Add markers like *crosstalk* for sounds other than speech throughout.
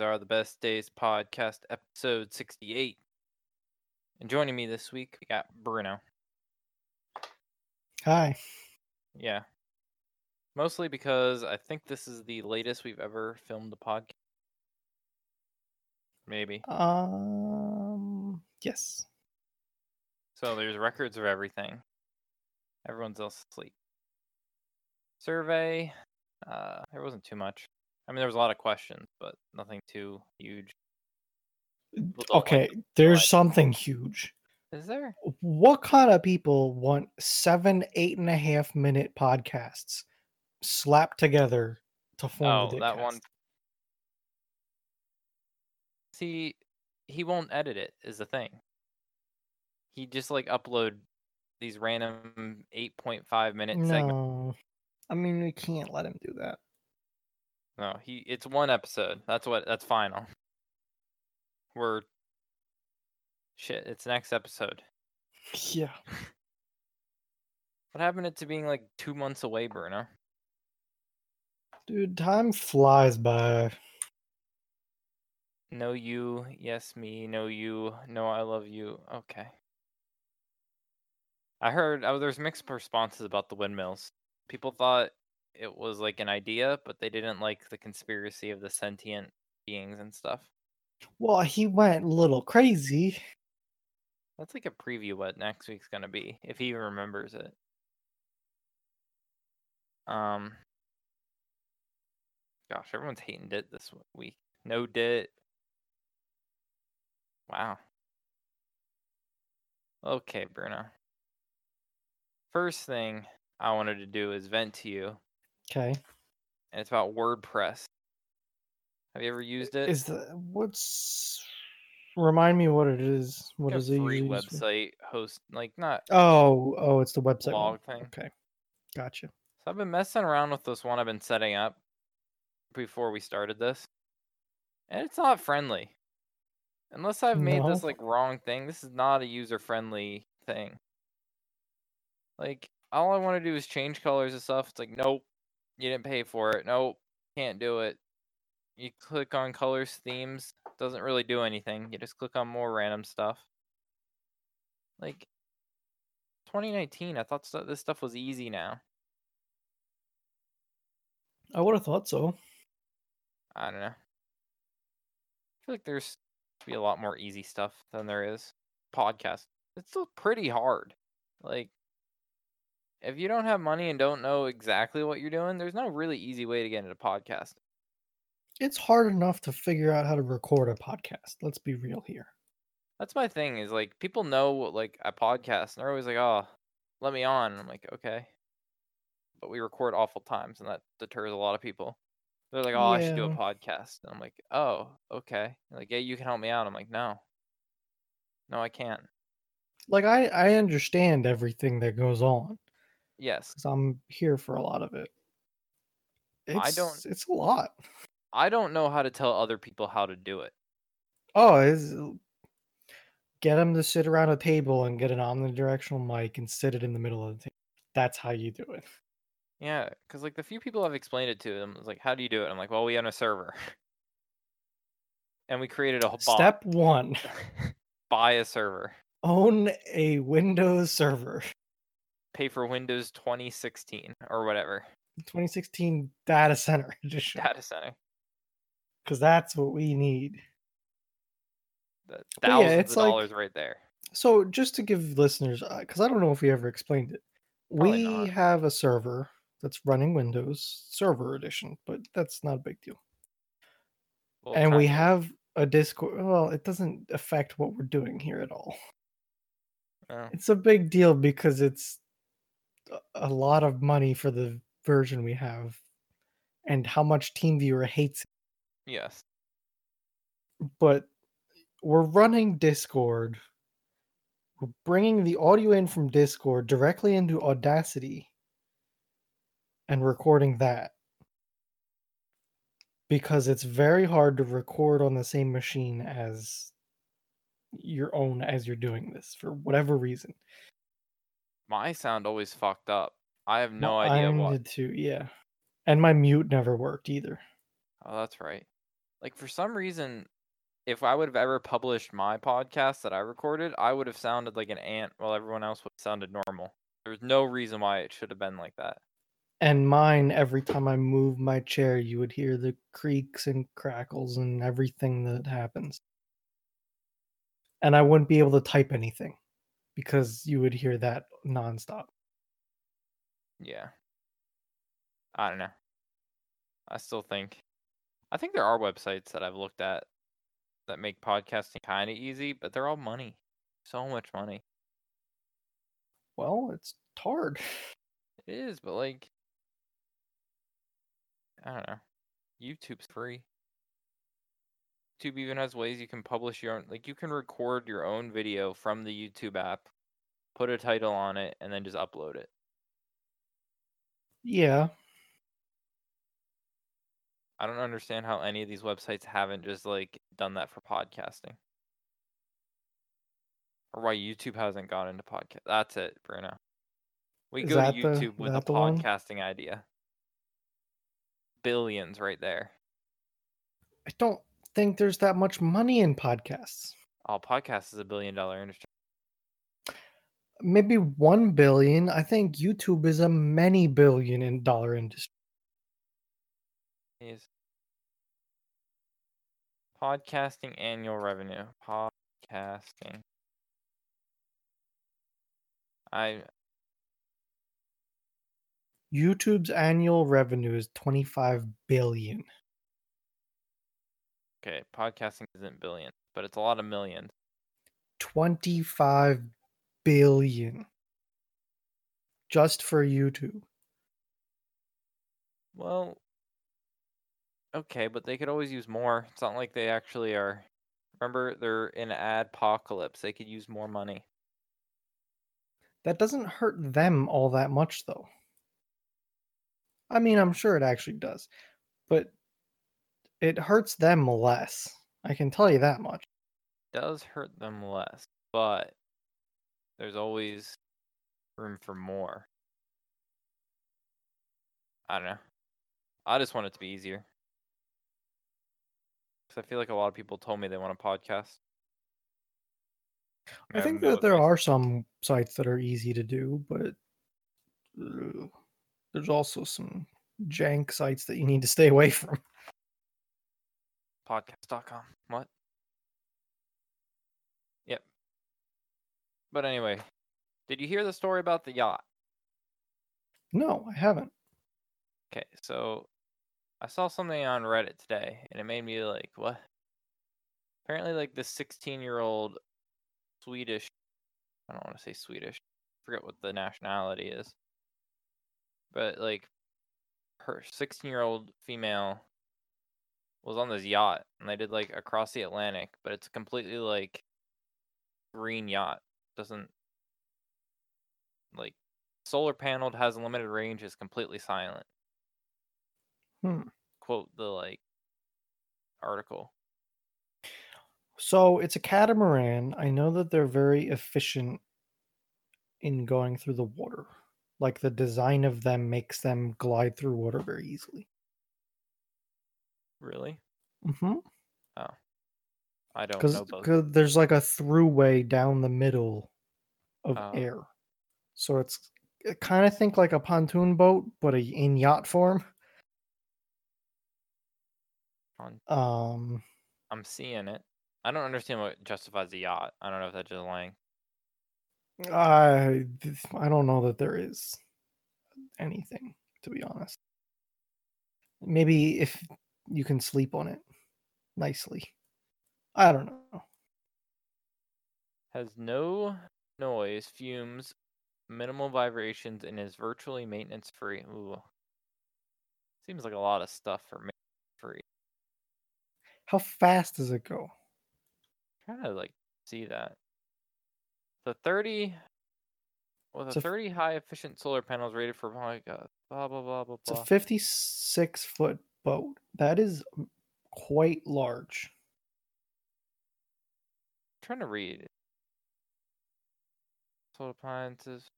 Are the best days podcast, episode 68. And joining me this week, we got Bruno. Hi. Yeah. Mostly because I think this is the latest we've ever filmed a podcast. Maybe. Um. Yes. So there's records of everything. Everyone's else asleep. Survey. Uh, there wasn't too much. I mean, there was a lot of questions, but nothing too huge. Okay. like There's something huge. Is there? What kind of people want seven, eight and a half minute podcasts slapped together to form Oh, that one. See, he won't edit it. Is the thing. He just like upload these random 8.5 minute segments. No. I mean, we can't let him do that. No, he. It's one episode. That's what. That's final. We're. Shit. It's next episode. Yeah. What happened to being like two months away, Bruno? Dude, time flies by. No you, yes me, no you, no I love you. Okay. I heard oh, there's mixed responses about the windmills. People thought it was like an idea, but they didn't like the conspiracy of the sentient beings and stuff. Well, he went a little crazy. That's like a preview what next week's gonna be, if he remembers it. Um Gosh, everyone's hating dit this week. No dit. Wow. Okay, Bruno. First thing I wanted to do is vent to you, Okay. and it's about WordPress. Have you ever used it? Is the what's remind me what it is? What Like is it free for? website host like not Oh, oh, it's the website one. blog thing. Okay, gotcha. So I've been messing around with this one I've been setting up before we started this. And it's not friendly. Unless I've made this like wrong thing, this is not a user friendly thing. Like all I want to do is change colors and stuff. It's like, nope, you didn't pay for it. Nope, can't do it. You click on colors themes, doesn't really do anything. You just click on more random stuff. Like 2019, I thought this stuff was easy now. I would have thought so. I don't know. I feel like there's be a lot more easy stuff than there is podcast. It's still pretty hard. Like if you don't have money and don't know exactly what you're doing, there's no really easy way to get into podcast. It's hard enough to figure out how to record a podcast. Let's be real here. That's my thing is like people know what like I podcast and they're always like, "Oh, let me on." I'm like, "Okay." But we record awful times and that deters a lot of people. They're like, "Oh, I should do a podcast." And I'm like, "Oh, okay." They're like, "Yeah, you can help me out." I'm like, "No. No, I can't." Like I, I understand everything that goes on Yes. because I'm here for a lot of it. It's, I don't- It's a lot. I don't know how to tell other people how to do it. Oh, it's, get them to sit around a table and get an omnidirectional mic and sit it in the middle of the table. That's how you do it. Yeah, because like the few people I've explained it to them, it's like, how do you do it? I'm like, well, we own a server, *laughs* and we created a bot. Step one: *laughs* buy a server, own a Windows server. Pay for Windows 2016 or whatever 2016 data center *laughs* edition, data center. because that's what we need. The But yeah, thousands it's of like- dollars right there. So, just to give listeners, uh, because I don't know if we ever explained it, Probably we not. have a server that's running Windows Server Edition, but that's not a big deal. Well, and we have a Discord. Well, it doesn't affect what we're doing here at all. Oh, It's a big deal because it's a- lot of money for the version we have, and how much TeamViewer hates it. yes. But we're running Discord. We're bringing the audio in from Discord directly into Audacity and recording that. Because it's very hard to record on the same machine as your own as you're doing this for whatever reason. My sound always fucked up. I have no Well, idea what. did too, yeah. And my mute never worked either. Oh, that's right. like for some reason, if I would have ever published my podcast that I recorded, I would have sounded like an ant while everyone else would have sounded normal. There was no reason why it should have been like that. And mine, every time I move my chair, you would hear the creaks and crackles and everything that happens. And I wouldn't be able to type anything because you would hear that nonstop. Yeah. I don't know. I still think I think there are websites that I've looked at that make podcasting kind of easy, but they're all money. So much money. Well, it's hard. *laughs* It is, but like I don't know. YouTube's free. YouTube even has ways you can publish your own like you can record your own video from the YouTube app, put a title on it, and then just upload it. Yeah. I don't understand how any of these websites haven't just like done that for podcasting. Or why YouTube hasn't gone into podcast. That's it, Bruno. We Is go to that the- YouTube with a the one? podcasting idea. Billions right there. I don't think there's that much money in podcasts. Oh, podcasts is a billion dollar industry. Maybe 1 billion. I think YouTube is a many billion in dollar industry. Is podcasting annual revenue. Podcasting. I YouTube's annual revenue is 25 billion. Okay, podcasting isn't billion, but it's a lot of millions. 25 billion just for YouTube. Well, okay, but they could always use more. It's not like they actually are. Remember, they're in adpocalypse. They could use more money. That doesn't hurt them all that much, though. I mean, I'm sure it actually does, but it hurts them less. I can tell you that much. does hurt them less, but there's always room for more. I don't know. I just want it to be easier. Because I feel like a lot of people told me they want a podcast. I think that there are some sites that are easy to do, but uh, there's also some jank sites that you need to stay away *laughs* from. podcast.com. What? Yep. But anyway, did you hear the story about the yacht? No, I haven't. Okay, so I saw something on Reddit today and it made me like, what? Apparently, like this 16 year old Swedish, I don't want to say Swedish, forget what the nationality is, but like her 16 year old female was on this yacht and they did like across the Atlantic, but it's completely like green yacht. Doesn't like solar paneled, has limited range, is completely silent. Hmm. Quote the like article. So it's a catamaran. I know that they're very efficient in going through the water. Like the design of them makes them glide through water very easily. Really? Mm-hmm. Oh, I don't Because know both. there's like a throughway down the middle of Oh. air, so it's kind of think like a pontoon boat, but a, in yacht form. Um, I'm seeing it. I don't understand what justifies a yacht. I don't know if that's just lying. I I don't know that there is anything to be honest. Maybe if you can sleep on it nicely. I don't know. Has no noise, fumes, minimal vibrations, and is virtually maintenance free. Ooh. Seems like a lot of stuff for maintenance free. How fast does it go? Trying to like see that. The 30 with It's a a f- 30 high efficient solar panels rated for oh my god. Blah blah blah blah It's a 56 foot boat. That is quite large. trying to read. it. Appliances.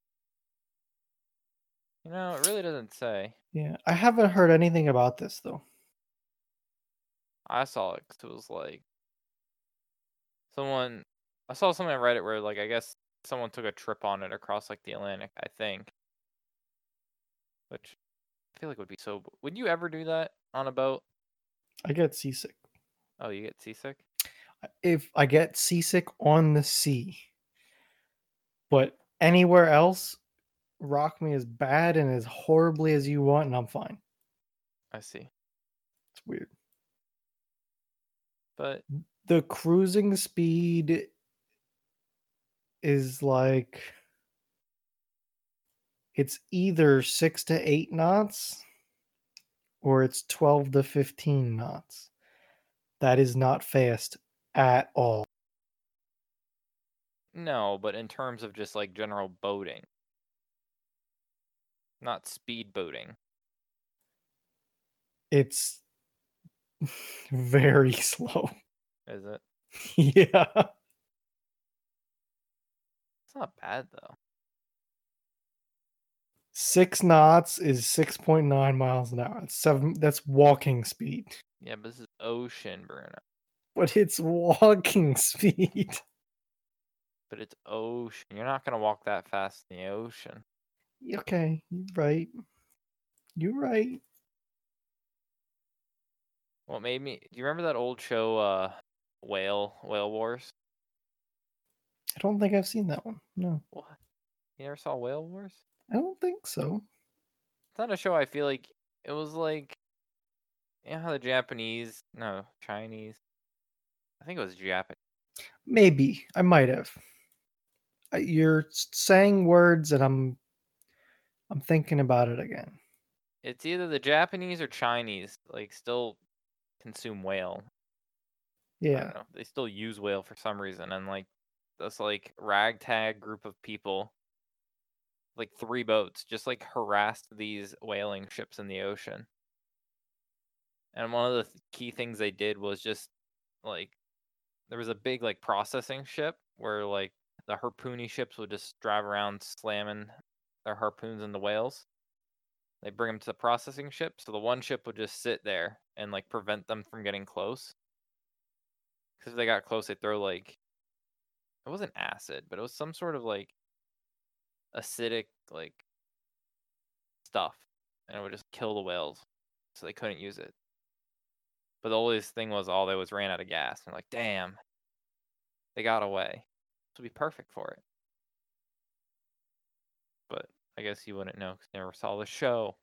You know, it really doesn't say. Yeah, I haven't heard anything about this though. I saw it 'cause it was like someone. I saw something on Reddit where like I guess someone took a trip on it across like the Atlantic. I think, which I feel like it would be so. Would you ever do that on a boat? I get seasick. Oh, you get seasick. If I get seasick on the sea, but anywhere else, rock me as bad and as horribly as you want, and I'm fine. I see, It's weird. but The cruising speed is like it's either six to eight knots or it's 12 to 15 knots. That is not fast at all. no. But in terms of just like general boating, not speed boating. It's *laughs* very slow. *laughs* Is it? yeah. It's not bad though. Six knots is 6.9 miles an hour. That's seven that's walking speed. Yeah, but this is ocean, Bruno. But it's walking speed. *laughs* But it's ocean. You're not gonna walk that fast in the ocean. Okay, you're right. You're right. What made me? Do you remember that old show, uh, Whale Whale Wars? I don't think I've seen that one. No, What? You never saw Whale Wars? I don't think so. It's not a show. I feel like it was like, you know how the Japanese, no Chinese. I think it was Japanese. Maybe I might have. You're saying words, and I'm, I'm thinking about it again. It's either the Japanese or Chinese. Like still consume whale. Yeah, know. They still use whale for some reason, and like this like ragtag group of people, like three boats, just like harassed these whaling ships in the ocean. And one of the th- key things they did was just like there was a big like processing ship where like the harpoony ships would just drive around slamming their harpoons in the whales. They bring them to the processing ship, so the one ship would just sit there and like prevent them from getting close. Because if they got close, they throw like it wasn't acid, but it was some sort of like acidic like stuff, and it would just kill the whales, so they couldn't use it. But the oldest thing was all they was ran out of gas, and like, damn, they got away. This would be perfect for it. But I guess you wouldn't know because you never saw the show.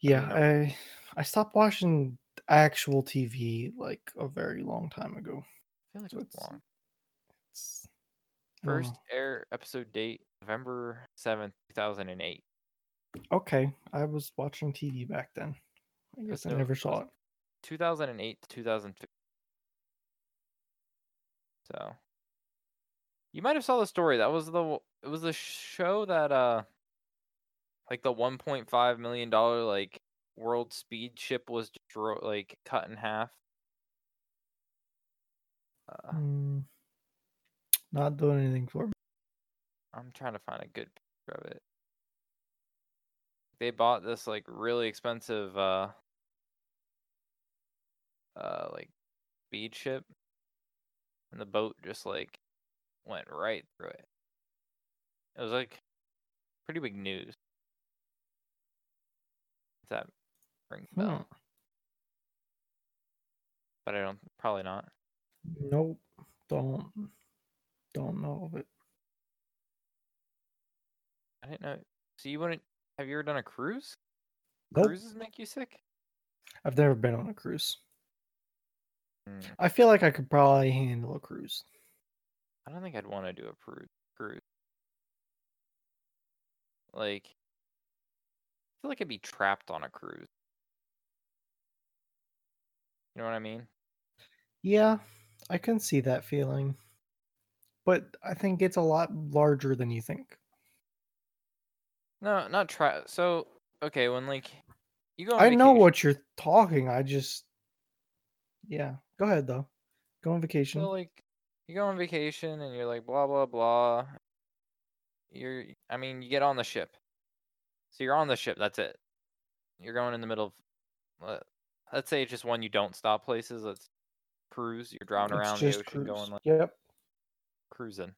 yeah. I, I stopped watching actual TV like a very long time ago. I feel like So it's it's- long. It's, First air episode date November seventh, two thousand and eight. Okay, I was watching TV back then. I guess I never saw it. 2008 to 2015. So you might have saw the story. That was the it was the show that uh like the 1.5 million dollar like world speed ship was like cut in half. Uh, Mm, not doing anything for me. I'm trying to find a good picture of it. They bought this like really expensive uh uh like speed ship and the boat just like went right through it. It was like pretty big news. Does that ring a bell? Hmm. But I don't probably not. Nope. Don't don't know of it. I didn't know. So you wouldn't have you ever done a cruise? Nope. Cruises make you sick? I've never been on a cruise. Hmm. I feel like I could probably handle a cruise. I don't think I'd want to do a cruise. Cruise. Like, I feel like I'd be trapped on a cruise. You know what I mean? Yeah, I can see that feeling. But I think it's a lot larger than you think. No, not try. So, okay, when like you go on I know what you're talking. I just Yeah. Go ahead though. Go on vacation. So like you go on vacation and you're like blah blah blah. You're I mean, you get on the ship. So you're on the ship, that's it. You're going in the middle of uh, let's say it's just one you don't stop places. Let's cruise. You're driving It's around the ocean, cruise. going like Yep. cruising.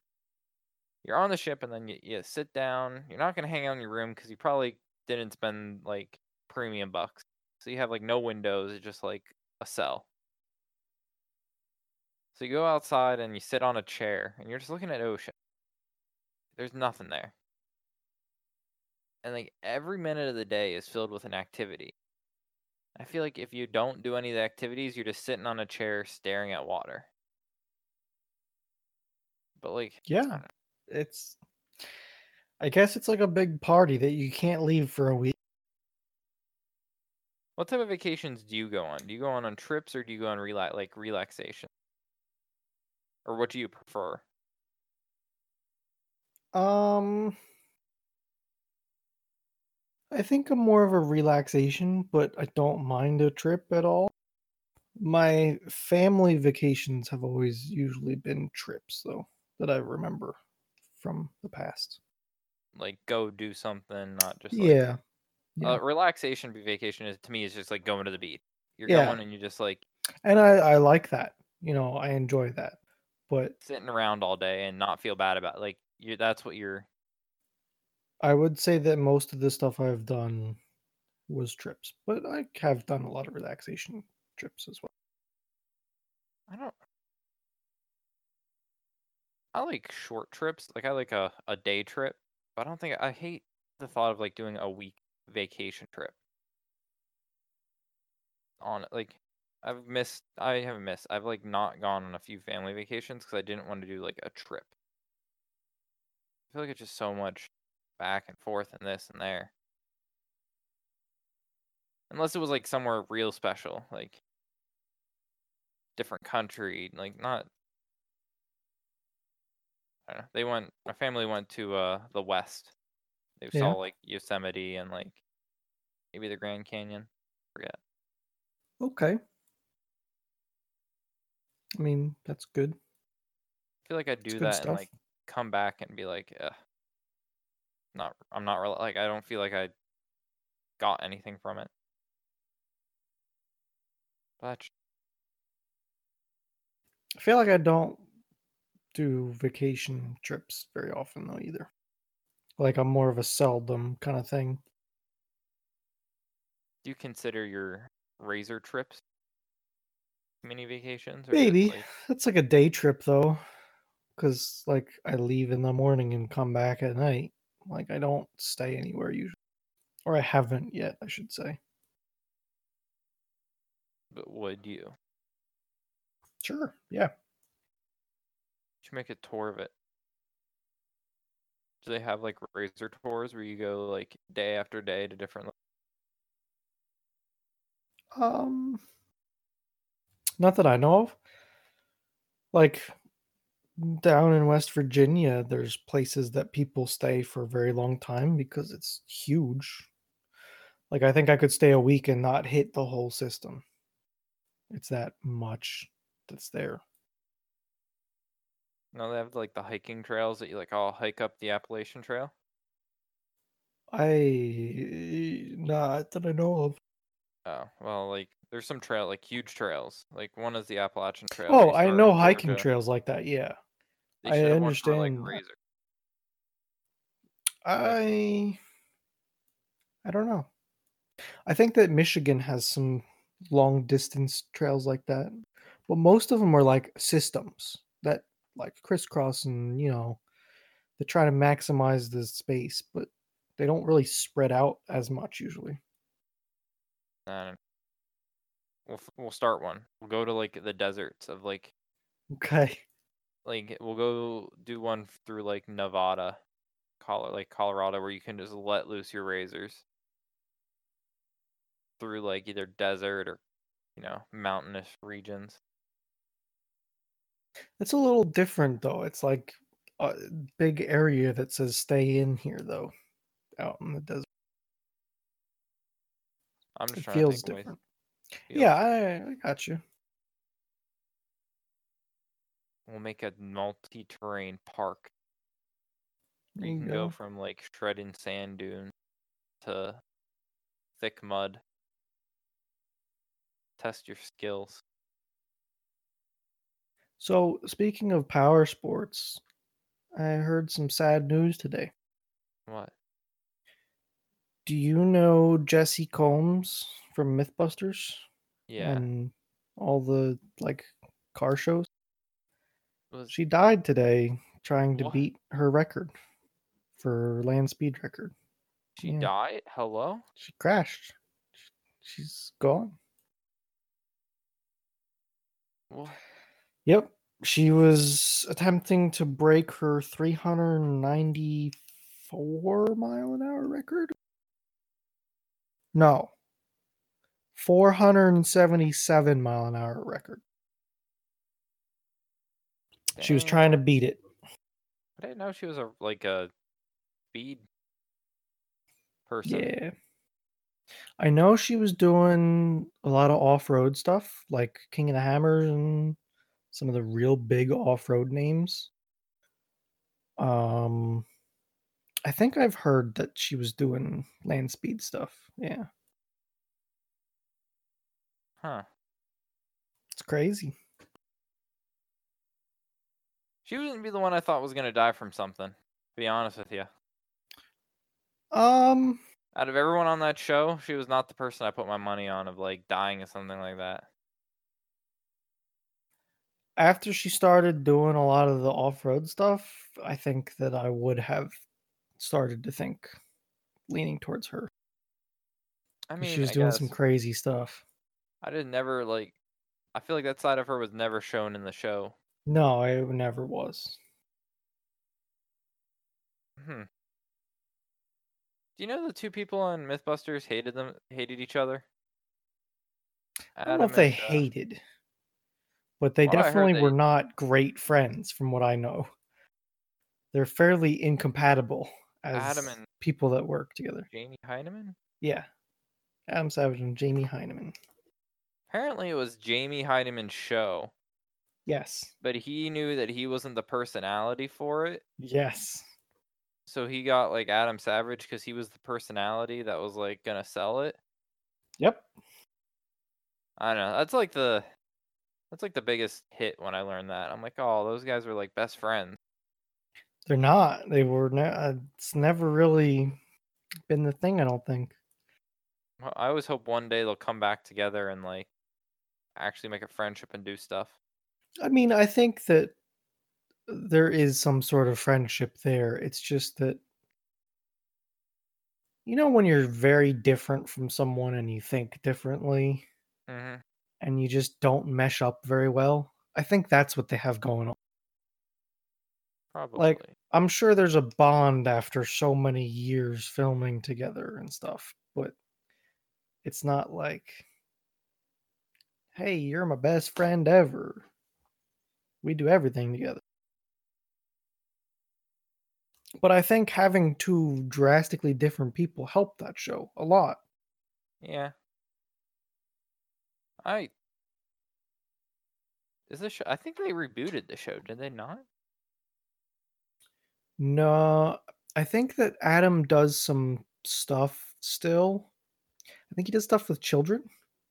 You're on the ship, and then you, you sit down. You're not gonna hang out in your room because you probably didn't spend like premium bucks. So you have like no windows. It's just like a cell. So you go outside and you sit on a chair, and you're just looking at ocean. There's nothing there. And like every minute of the day is filled with an activity. I feel like if you don't do any of the activities, you're just sitting on a chair staring at water. But like, Yeah. It's I guess it's like a big party that you can't leave for a week. what type of vacations do you go on? Do you go on on trips or do you go on rela- like relaxation? Or what do you prefer? Um I think I'm more of a relaxation, but I don't mind a trip at all. My family vacations have always usually been trips though that I remember from the past. Like go do something, not just like Yeah. Yeah. uh, relaxation vacation is to me is just like going to the beach. You're Yeah. going and you just like And I I like that. You know, I enjoy that. But sitting around all day and not feel bad about it. like you that's what you're I would say that most of the stuff I've done was trips, but I have done a lot of relaxation trips as well. I don't I like short trips. Like I like a, a day trip, but I don't think I hate the thought of like doing a week vacation trip. On like I've missed I haven't missed. I've like not gone on a few family vacations because I didn't want to do like a trip. I feel like it's just so much back and forth and this and there. Unless it was like somewhere real special, like different country, like not I don't know. They went. My family went to uh the west. They Yeah. saw like Yosemite and like maybe the Grand Canyon. Forget. Okay. I mean, that's good. I feel like I'd do that stuff. and like come back and be like, Ugh, not. I'm not real. Like I don't feel like I got anything from it. But I feel like I don't do vacation trips very often though either. Like I'm more of a seldom kind of thing. do you consider your razor trips mini vacations? Maybe like, that's like a day trip though, because like I leave in the morning and come back at night. Like I don't stay anywhere usually, or I haven't yet, I should say. but would you? Sure, yeah. Should make a tour of it. Do they have like razor tours where you go like day after day to different? Um, not that I know of. Like down in West Virginia, there's places that people stay for a very long time because it's huge. Like I think I could stay a week and not hit the whole system. It's that much that's there. No, they have like the hiking trails that you like. I'll hike up the Appalachian Trail. I not that I know of. Oh well, like there's some trail like huge trails. Like one is the Appalachian Trail. Oh, I know hiking Georgia. trails like that. Yeah, I one for like understand razor. I I don't know. I think that Michigan has some long distance trails like that, but most of them are like systems that like crisscross and you know they try to maximize the space, but they don't really spread out as much usually. And we'll we'll start one. We'll go to like the deserts of like Okay. like we'll go do one through like Nevada, Colo- like Colorado, where you can just let loose your razors through like either desert or you know mountainous regions. It's a little different though. It's like a big area that says stay in here though, out in the desert. I'm just It trying feels to think. different. Feels. Yeah, I, I got you. We'll make a multi-terrain park. There You you can go go. from like shredding sand dunes to thick mud. test your skills. So, speaking of power sports, I heard some sad news today. What? Do you know Jessi Combs from Mythbusters Yeah. and all the like car shows? Was She died today trying to What? beat her record for land speed record. she yeah. died? Hello? She crashed. She's gone. What? Yep. She was attempting to break her 394 mile an hour record. No. 477 mile an hour record. She was trying to beat it. I didn't know she was a like a speed person. Yeah. I know she was doing a lot of off-road stuff, like King of the Hammers and some of the real big off-road names. Um I think I've heard that she was doing land speed stuff. Yeah. Huh. It's crazy. She wouldn't be the one I thought was gonna die from something. To be honest with you. Um Out of everyone on that show, she was not the person I put my money on of like dying or something like that. After she started doing a lot of the off-road stuff, I think that I would have started to think leaning towards her. I mean, she was I doing guess. some crazy stuff. I didn't never like. I feel like that side of her was never shown in the show. No, I never was. Hmm. Do you know the two people on MythBusters hated them, hated each other? I don't know if they and, uh, hated, but they Well, definitely were not great friends, from what I know. They're fairly incompatible as Adam and- people that work together. Jamie Hyneman. Yeah, Adam Savage and Jamie Hyneman. Apparently, it was Jamie Hyneman's show, Yes, but he knew that he wasn't the personality for it, yes, so he got like Adam Savage because he was the personality that was like gonna sell it. yep. I don't know. That's like the that's like the biggest hit when I learned that. I'm like, oh, those guys were like best friends. They're not. They were. Ne- uh, it's never really been the thing. I don't think. Well, I always hope one day they'll come back together and like actually make a friendship and do stuff. I mean, I think that there is some sort of friendship there. It's just that you know when you're very different from someone and you think differently hmm and you just don't mesh up very well. I think that's what they have going on. Probably. Like I'm sure there's a bond after so many years filming together and stuff, but it's not like, hey, you're my best friend ever. We do everything together. But I think having two drastically different people helped that show a lot. Yeah. I is this show? I think they rebooted the show. Did they not? No, I think that Adam does some stuff still. I think he does stuff with children.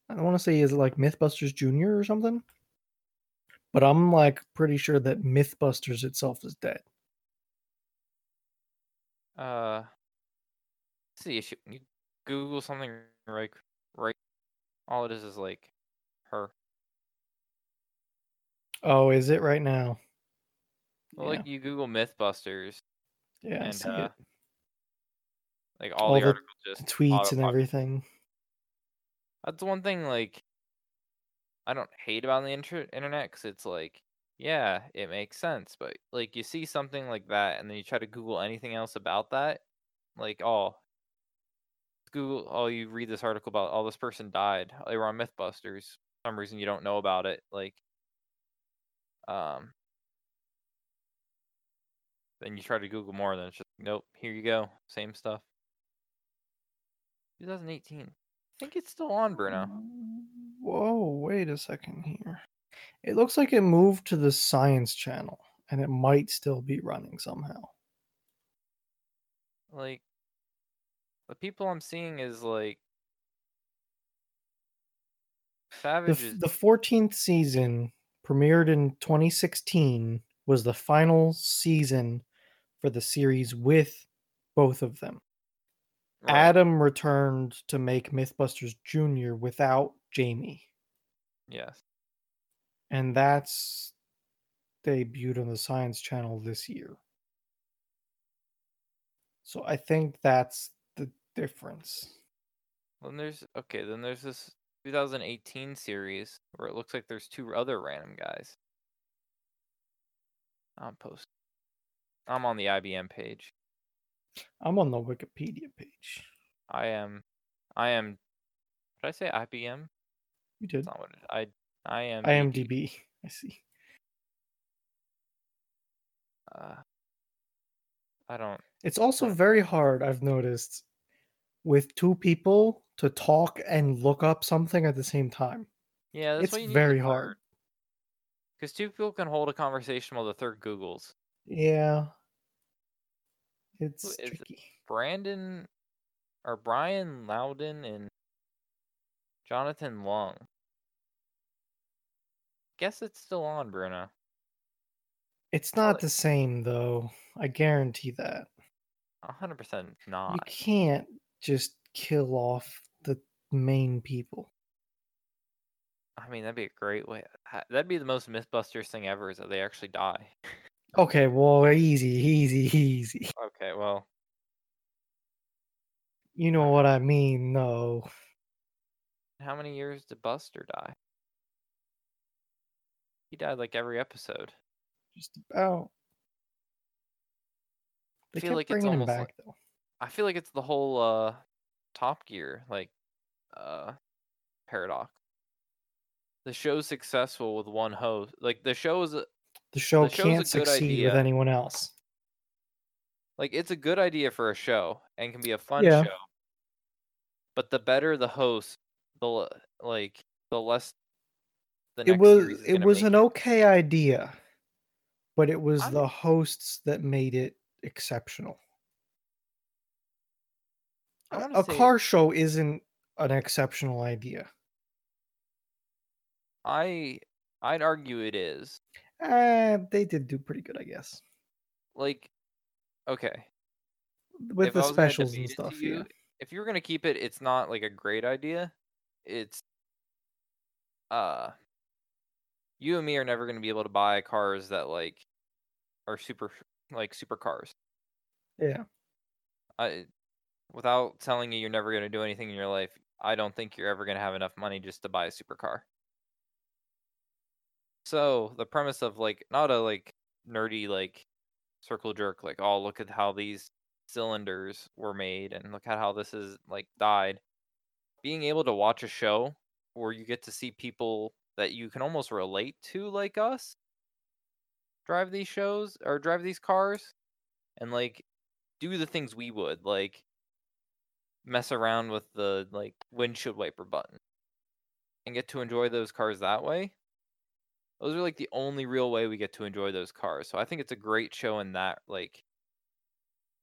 I don't want to say is it like Mythbusters Junior or something. But I'm like pretty sure that Mythbusters itself is dead. Uh, see. You, you Google something right, right. All it is is like her. Oh, is it right now? Well, yeah, like you Google MythBusters, yeah, and uh, like all, All the, the articles just tweets and everything. That's one thing like I don't hate about the inter- internet because it's like, yeah, it makes sense, but like you see something like that and then you try to Google anything else about that, like oh, Google, oh, you read this article about oh this person died, they were on MythBusters. Some reason you don't know about it, like, um, then you try to Google more, then it's just nope, here you go, same stuff. 2018. I think it's still on, Bruno. Whoa, wait a second here. It looks like it moved to the Science Channel, and it might still be running somehow. like the people I'm seeing is like The, Savage f- is the 14th season premiered in 2016 was the final season for the series with both of them. right. Adam returned to make Mythbusters Jr. without Jamie, Yes. and that's debuted on the Science Channel this year. So I think that's the difference. Then there's okay. Then there's this 2018 series where it looks like there's two other random guys. I'm post. I'm on the IBM page. I'm on the Wikipedia page. I am. I am. Did I say IBM? You did. That's not what it, I. I am. IMDb. *laughs* I see. Uh, I don't. It's also very hard, I've noticed, with two people to talk and look up something at the same time. Yeah, that's It's why you need very hard. Because two people can hold a conversation while the third Googles. Yeah. It's is tricky. Brandon or Brian Louden and Jonathan Long. Guess it's still on, Bruno. It's not the same though. I guarantee that. A hundred percent not. You can't just kill off main people. I mean, that'd be a great way. That'd be the most MythBusters thing ever. Is that they actually die. Okay, well, easy, easy, *laughs* easy. okay, well, You know what I mean, though. how many years did Buster die? He died like every episode. Just about. They feel kept like it's almost back like- though. I feel like it's the whole uh Top Gear like uh paradox. The show's successful with one host. Like the show is a- The show the can't succeed with anyone else. like it's a good idea for a show and can be a fun Yeah. show. But the better the host, the like the less the It was it was an it. okay idea, but it was I'm- the hosts that made it exceptional. A- car show isn't an exceptional idea. I I'd argue it is. Uh, they did do pretty good, I guess, Like okay, with if the specials and stuff. you, Yeah, if you were gonna keep it, it's not like a great idea. It's uh you and me are never gonna be able to buy cars that like are super like supercars. yeah. I without telling you you're never gonna do anything in your life, I don't think you're ever gonna have enough money just to buy a supercar. So the premise of like not a like nerdy like circle jerk like oh look at how these cylinders were made and look at how this is like died. Being able to watch a show where you get to see people that you can almost relate to like us drive these shows or drive these cars and like do the things we would like mess around with the like windshield wiper button and get to enjoy those cars that way those are like the only real way we get to enjoy those cars. So i think it's a great show in that like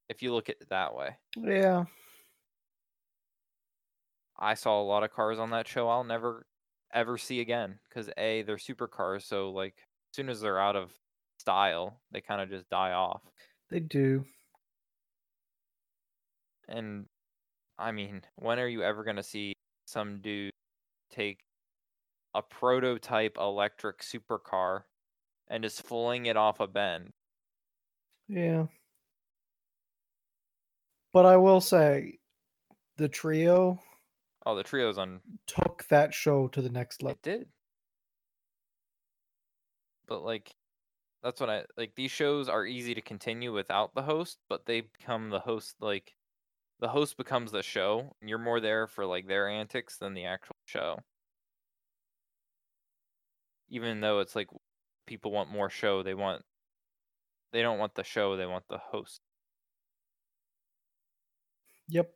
if you look at it that way. Yeah, i saw a lot of cars on that show i'll never ever see again because a they're supercars so like as soon as they're out of style they kind of just die off. They do. And I mean, when are you ever going to see some dude take a prototype electric supercar and just fling it off a bend? Yeah. But I will say, the trio Oh, the trio's on. took that show to the next level. It did. But like, that's what I like. These shows are easy to continue without the host, but they become the host. Like, the host becomes the show, and you're more there for like their antics than the actual show. Even though it's like people want more show, they want. They don't want the show; they want the host. Yep.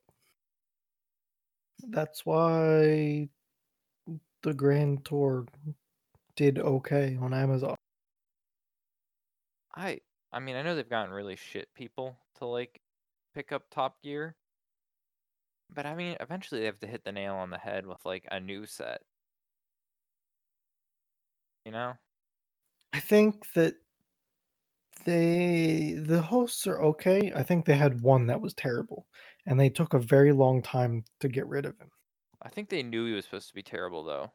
That's why the Grand Tour did okay on Amazon. I I mean, I know they've gotten really shit people to like pick up Top Gear. But I mean, eventually they have to hit the nail on the head with like a new set. You know? I think that they the hosts are okay. I think they had one that was terrible, and they took a very long time to get rid of him. I think they knew he was supposed to be terrible though.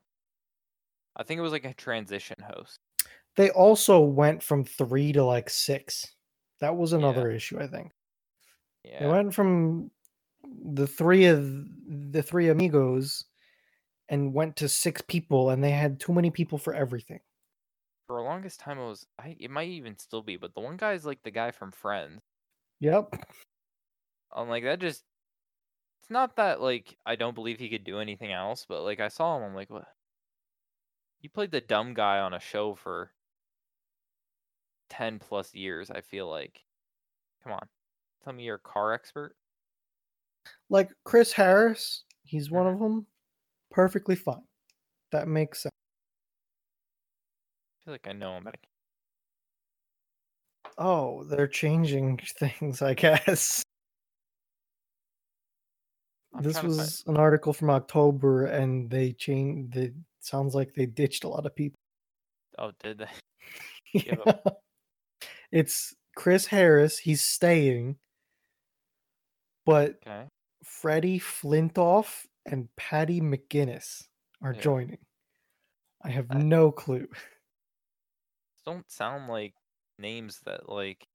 I think it was like a transition host. They also went from three to like six. That was another issue, I think. Yeah. They went from the three of the three amigos and went to six people, and they had too many people for everything. For the longest time it was I it might even still be, but the one guy is like the guy from Friends. Yep. I'm like that just it's not that like I don't believe he could do anything else, but like I saw him, I'm like, what? You played the dumb guy on a show for ten plus years. I feel like, come on, tell me you're a car expert. Like Chris Harris, he's one of uh-huh. them. Perfectly fine. That makes sense. I feel like I know him, but Oh, they're changing *laughs* things, I guess. I'm this to find- was an article from October, and they changed. It sounds like they ditched a lot of people. oh, did they? *laughs* Yeah. It's Chris Harris. He's staying, but Okay. Freddie Flintoff and Paddy McGuinness are Yeah. joining. I have I- no clue. *laughs* don't sound like names that like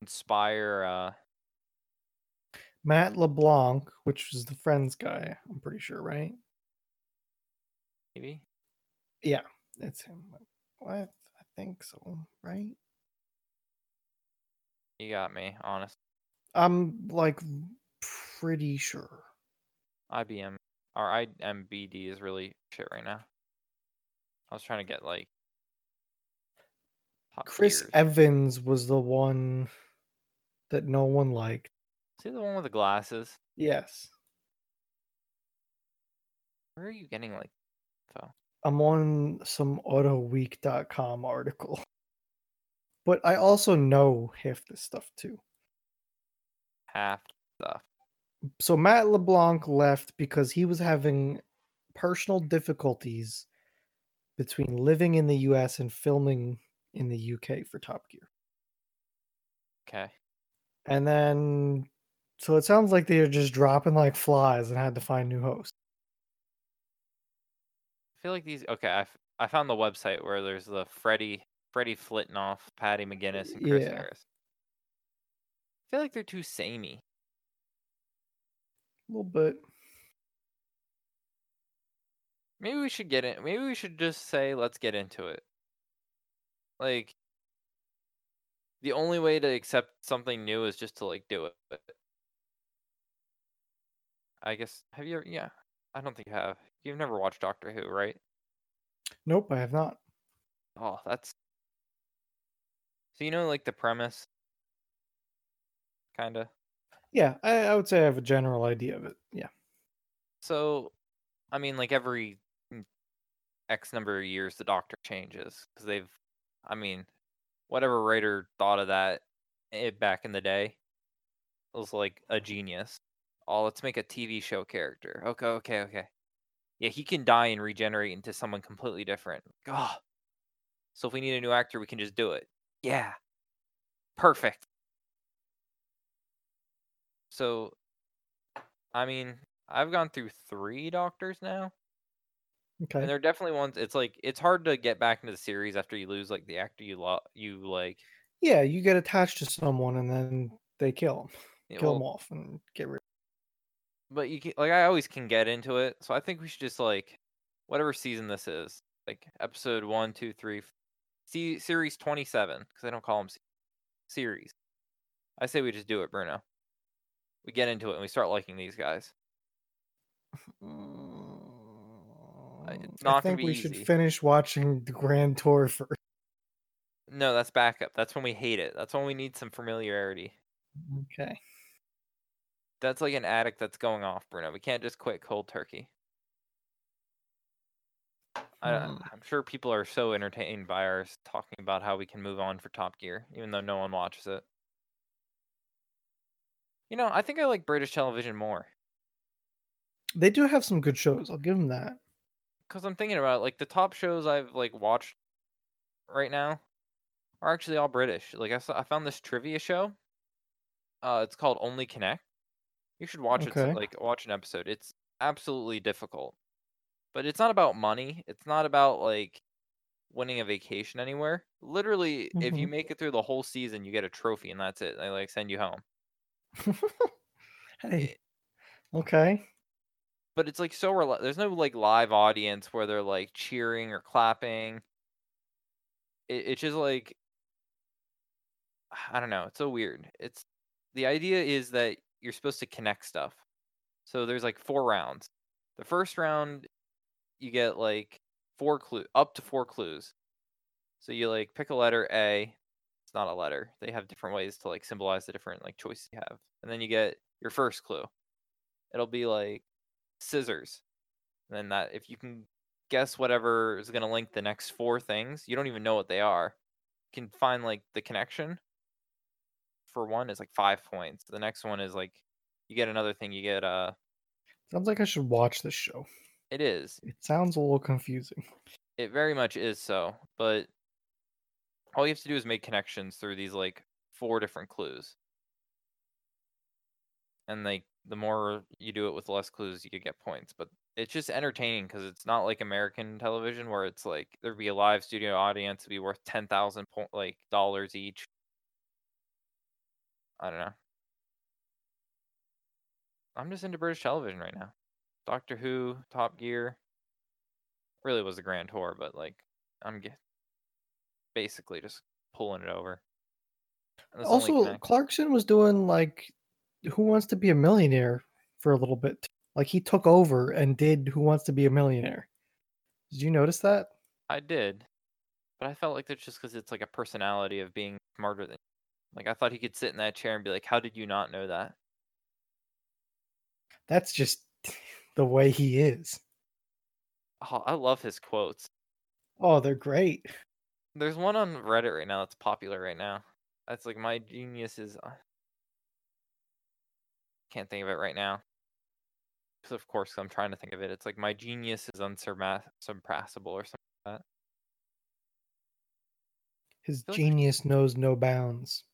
inspire uh Matt LeBlanc, which was the Friends guy, I'm pretty sure, right? maybe Yeah, it's him. What? I think so, right? you got me honest I'm like pretty sure. ibm or imdb is really shit right now i was trying to get like Chris tiers. Evans was the one that no one liked. see the one with the glasses Yes. where are you getting like info I'm on some autoweek.com article. But I also know half this stuff too. Half stuff So Matt LeBlanc left because he was having personal difficulties between living in the US and filming in the UK for Top Gear. okay And then so it sounds like they're just dropping like flies and had to find new hosts. i feel like these okay i, I found the website where there's the freddie freddie flintoff paddy mcguinness and chris Yeah. harris feel like they're too samey A little bit. Maybe we should get in. Maybe we should just say, let's get into it. Like, the only way to accept something new is just to like do it. I guess. Have you? Ever, yeah. I don't think you have. You've never watched Doctor Who, right? Nope, I have not. Oh, that's. So you know, like the premise. Kind of. Yeah, I, I would say I have a general idea of it. Yeah. So, I mean, like every mm, X number of years, the Doctor changes because they've. I mean, whatever writer thought of that it, back in the day was like a genius. Oh, let's make a TV show character. Okay, okay, okay. Yeah, he can die and regenerate into someone completely different. Oh, so if we need a new actor, we can just do it. Yeah, perfect. So, I mean, I've gone through three doctors now. Okay. And they're definitely ones. It's like it's hard to get back into the series after you lose like the actor you lo- you like. Yeah, you get attached to someone and then they kill them, kill him off, and get rid. But you can like I always can get into it, so I think we should just like whatever season this is, like episode one, two, three, see series twenty seven because I don't call them series. I say we just do it, Bruno. We get into it and we start liking these guys. it's not I think we easy. should finish watching the Grand Tour *laughs* first. No, that's backup. That's when we hate it. That's when we need some familiarity. Okay. That's like an addict that's going off, Bruno. We can't just quit cold turkey. I, Hmm. I'm sure people are so entertained by our talking about how we can move on for Top Gear, even though no one watches it. You know, I think I like British television more. They do have some good shows. I'll give them that. because I'm thinking about it, like the top shows I've like watched right now are actually all British. Like I saw, I found this trivia show. Uh, it's called Only Connect. You should watch it. Like watch an episode. It's absolutely difficult, but it's not about money. It's not about like winning a vacation anywhere. Literally, if you Mhm. make it through the whole season, you get a trophy, and that's it. They like send you home. *laughs* hey. Okay. but it's like so rela- there's no like live audience where they're like cheering or clapping. It, it's just like i don't know. It's so weird. It's the idea is that you're supposed to connect stuff. So there's like four rounds. The first round you get like four clue up to four clues. So you like pick a letter a not a letter. They have different ways to like symbolize the different like choices you have and then you get your first clue. It'll be like scissors. And then that if you can guess whatever is going to link the next four things you don't even know what they are you can find like the connection for one is like five points. The next one is like you get another thing you get uh Sounds like I should watch this show. it is. It sounds a little confusing. it very much is so but all you have to do is make connections through these like four different clues. And like the more you do it with less clues you could get points but it's just entertaining because it's not like american television where it's like there'd be a live studio audience it'd be worth 10000 po- like dollars each. I don't know. I'm just into british television right now. Doctor who top gear. Really was a grand tour but like i'm ge- basically just pulling it over Also, Clarkson was doing like Who Wants to Be a Millionaire for a little bit. Like he took over and did Who Wants to Be a Millionaire. Did you notice that? I did, but I felt like that's just because it's like a personality of being smarter than. Like I thought he could sit in that chair and be like, "How did you not know that?" That's just *laughs* the way he is. Oh, I love his quotes. Oh, they're great. There's one on Reddit right now that's popular right now. That's like my genius is. uh, Can't think of it right now. 'Cause of course I'm trying to think of it. It's like my genius is unsurpassable or something like that. His feel like- genius knows no bounds.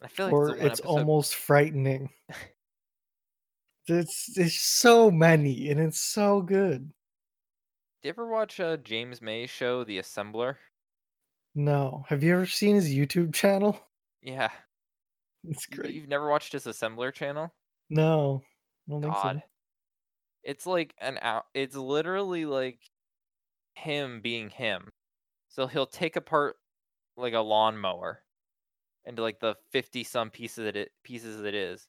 I feel like or it's episode- almost frightening. *laughs* It's there's so many and it's so good. Do you ever watch uh, James May's show, The Assembler? No, have you ever seen his YouTube channel? *laughs* Yeah, It's great. You've never watched his Assembler channel? No, I don't think God. so. It's like an out. It's literally like him being him. So he'll take apart like a lawnmower into like the fifty some pieces that it pieces it is,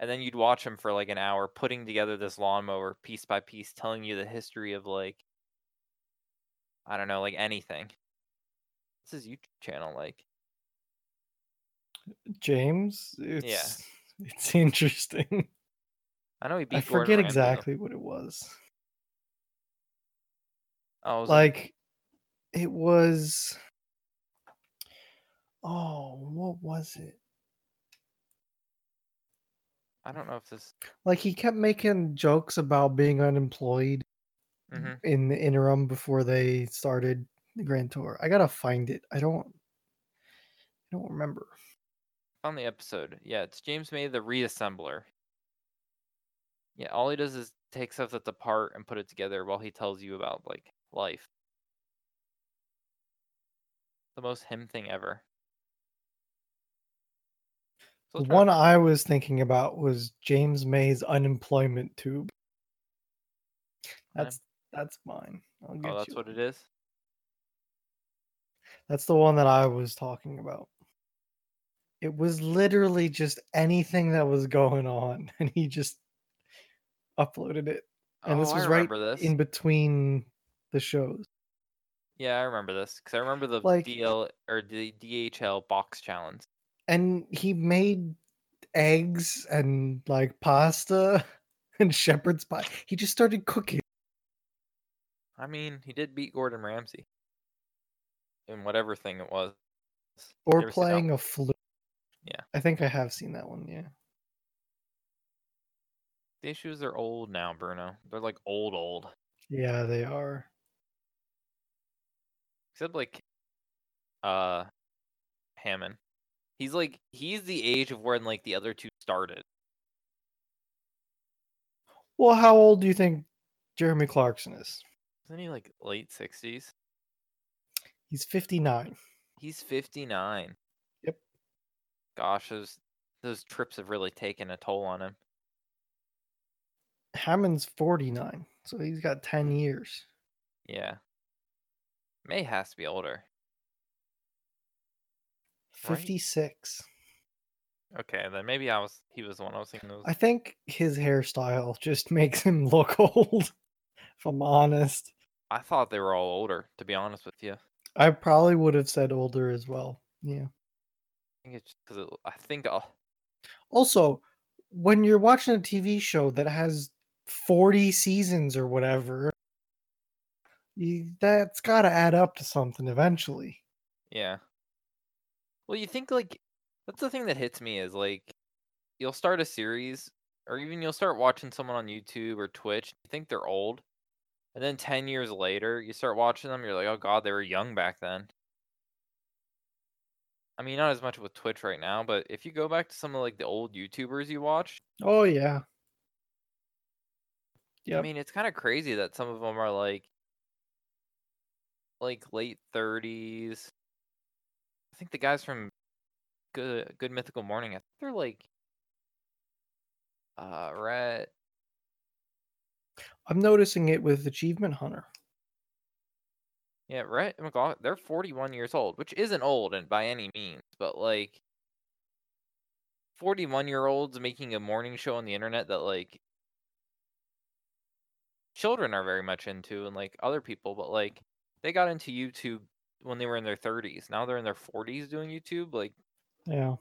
and then you'd watch him for like an hour putting together this lawnmower piece by piece, telling you the history of like I don't know, like anything. What's his YouTube channel like? James, it's *laughs* it's interesting. I know he beat. I Gordon forget exactly what it was. Oh, was it- Like it was Oh, what was it? I don't know if this. Like he kept making jokes about being unemployed hmm in the interim before they started the Grand Tour. I gotta find it. I don't I don't remember. on the episode. Yeah, it's James May, the reassembler. Yeah, all he does is take stuff that's apart and put it together while he tells you about like life. The most him thing ever. So The one. I was thinking about was James May's unemployment tube. That's that's mine. I'll oh, get Oh, that's what it is. That's the one that I was talking about. It was literally just anything that was going on, *laughs* and he just uploaded it. And oh, this Oh, I was right this. in between the shows. Yeah, I remember this because I remember the Like- DL or the DHL box challenge. And he made eggs and like pasta *laughs* and shepherd's pie. He just started cooking. I mean, he did beat Gordon Ramsay in whatever thing it was. Or ever seen that playing a flute. Yeah. I think I have seen that one, yeah. The issues are old now, Bruno. They're like old, old. Yeah, they are. Except like uh Hammond. He's like he's the age of when like the other two started. Well, how old do you think Jeremy Clarkson is? Isn't he like late sixties? He's 59. He's fifty nine. Yep. Gosh, those those trips have really taken a toll on him. Hammond's 49, so he's got 10 years. Yeah. May has to be older. Right? 56. Okay, then maybe I was he was the one I was thinking of. I think his hairstyle just *laughs* makes him look old, if I'm honest. I thought they were all older, to be honest with you. I probably would have said older as well. Yeah. I think it's because I think I'll, Also, when you're watching a TV show that has 40 seasons or whatever, you, that's got to add up to something eventually. yeah. Well, you think like that's the thing that hits me is like you'll start a series or even you'll start watching someone on YouTube or Twitch. You think they're old, and then ten years later you start watching them. You're like, oh god, they were young back then. I mean, not as much with Twitch right now, but if you go back to some of like the old YouTubers you watched, Oh, yeah. Yeah. I mean, it's kind of crazy that some of them are like like late 30s. I think the guys from Good Good Mythical Morning, I think they're like uh Rhett. I'm noticing it with Achievement Hunter. Yeah, Rhett and McLaughlin, they're 41 years old, which isn't old and by any means, but like 41 year olds making a morning show on the internet that like children are very much into and like other people, but like they got into YouTube when they were in their 30s. Now they're in their 40s doing YouTube. Like Yeah.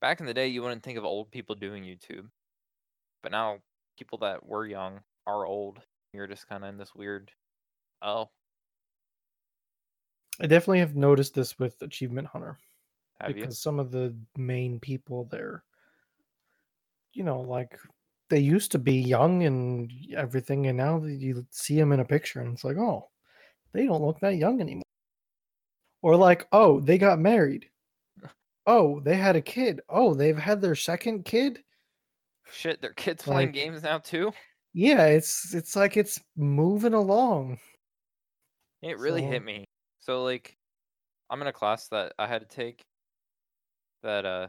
back in the day, you wouldn't think of old people doing YouTube, but now people that were young are old. You're just kind of in this weird. Oh, I definitely have noticed this with Achievement Hunter have because you? some of the main people there, you know, like they used to be young and everything, and now that you see them in a picture and it's like, oh, they don't look that young anymore. Or like, oh, they got married. *laughs* Oh, they had a kid. Oh, they've had their second kid. Shit, their kids playing games now too. Yeah, it's it's like it's moving along. It really So- hit me. So like, I'm in a class that I had to take. That uh,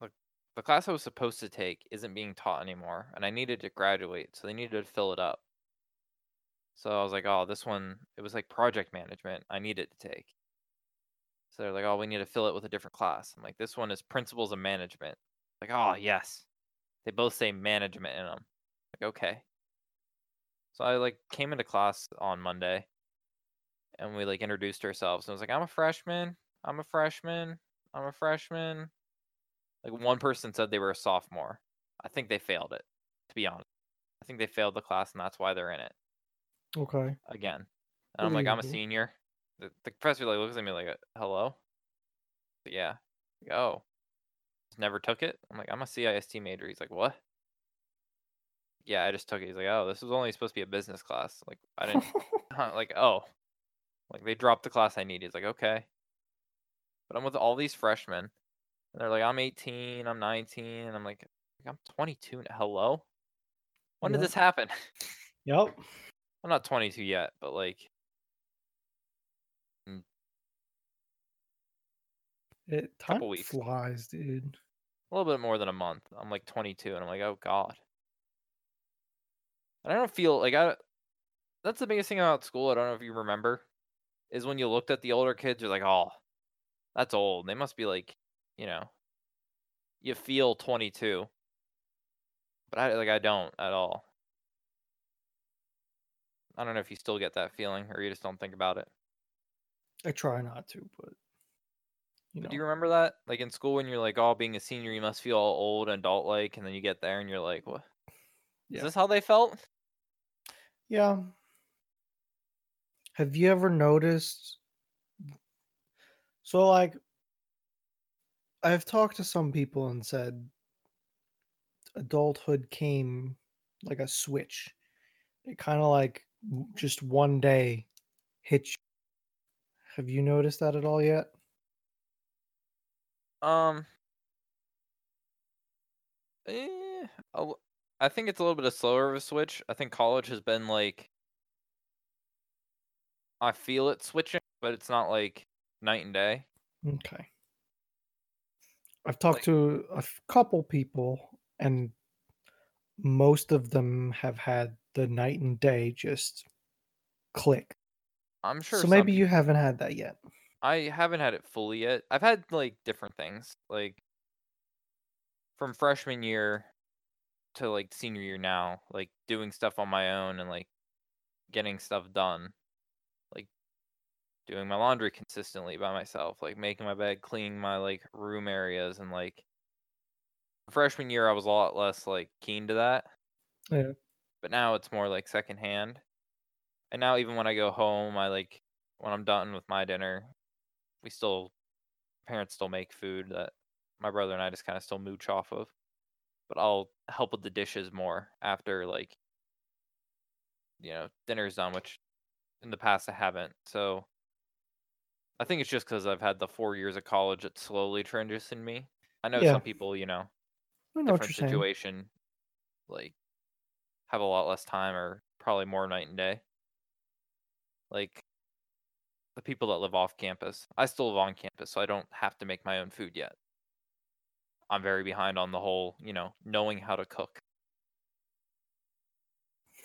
like the class I was supposed to take isn't being taught anymore, and I needed to graduate, so they needed to fill it up. So I was like, oh, this one, it was like project management. I needed to take. So they're like, oh, we need to fill it with a different class. I'm like, this one is principles of management. Like, oh yes, they both say management in them. Like, okay. So I like came into class on Monday, and we like introduced ourselves. And I was like, I'm a freshman. I'm a freshman. I'm a freshman. Like one person said they were a sophomore. I think they failed it. To be honest, I think they failed the class, and that's why they're in it Okay. again. And I'm like, I'm a senior. The, the professor like looks at me like, uh, hello. But yeah. Like, oh, never took it. I'm like, I'm a CIST major. He's like, what? Yeah, I just took it. He's like, oh, this was only supposed to be a business class. Like, I didn't. *laughs* *laughs* Like, oh, like they dropped the class I need. He's like, okay. But I'm with all these freshmen, and they're like, I'm 18, I'm 19, and I'm like, I'm 22. Hello. When did this happen? *laughs* Yep. I'm not 22 yet, but like, It time Couple weeks. flies, dude. a little bit more than a month. I'm like 22, and I'm like, oh god. And I don't feel like I. That's the biggest thing about school. I don't know if you remember, is when you looked at the older kids, you're like, oh, that's old. They must be like, you know, you feel 22. But I like I don't at all. I don't know if you still get that feeling or you just don't think about it. I try not to, but you know. Do you remember that? Like in school when you're like, oh, being a senior, you must feel all old and adult like, and then you get there and you're like, what? Is Yeah. this how they felt? Yeah. Have you ever noticed? So, like, I've talked to some people and said adulthood came like a switch. it kind of like just one day hit you. Have you noticed that at all yet? Um, eh, I think it's a little bit of slower of a switch. I think college has been like, I feel it switching, but it's not like night and day. Okay. I've talked Like- to a couple people, and most of them have had the night and day just click. I'm sure. so maybe you haven't had that yet. I haven't had it fully yet. I've had like different things, like from freshman year to like senior year now, like doing stuff on my own and like getting stuff done. Like doing my laundry consistently by myself, like making my bed, cleaning my like room areas and like freshman year I was a lot less like keen to that. Yeah. But now it's more like secondhand. And now even when I go home, I like when I'm done with my dinner, we still parents still make food that my brother and I just kind of still mooch off of. But I'll help with the dishes more after like you know, dinner's done, which in the past I haven't. So I think it's just because I've had the four years of college that slowly transitioned me. I know Yeah. some people, you know, know different saying. situation, like have a lot less time or probably more night and day. Like the people that live off campus. I still live on campus, so I don't have to make my own food yet. I'm very behind on the whole, you know, knowing how to cook.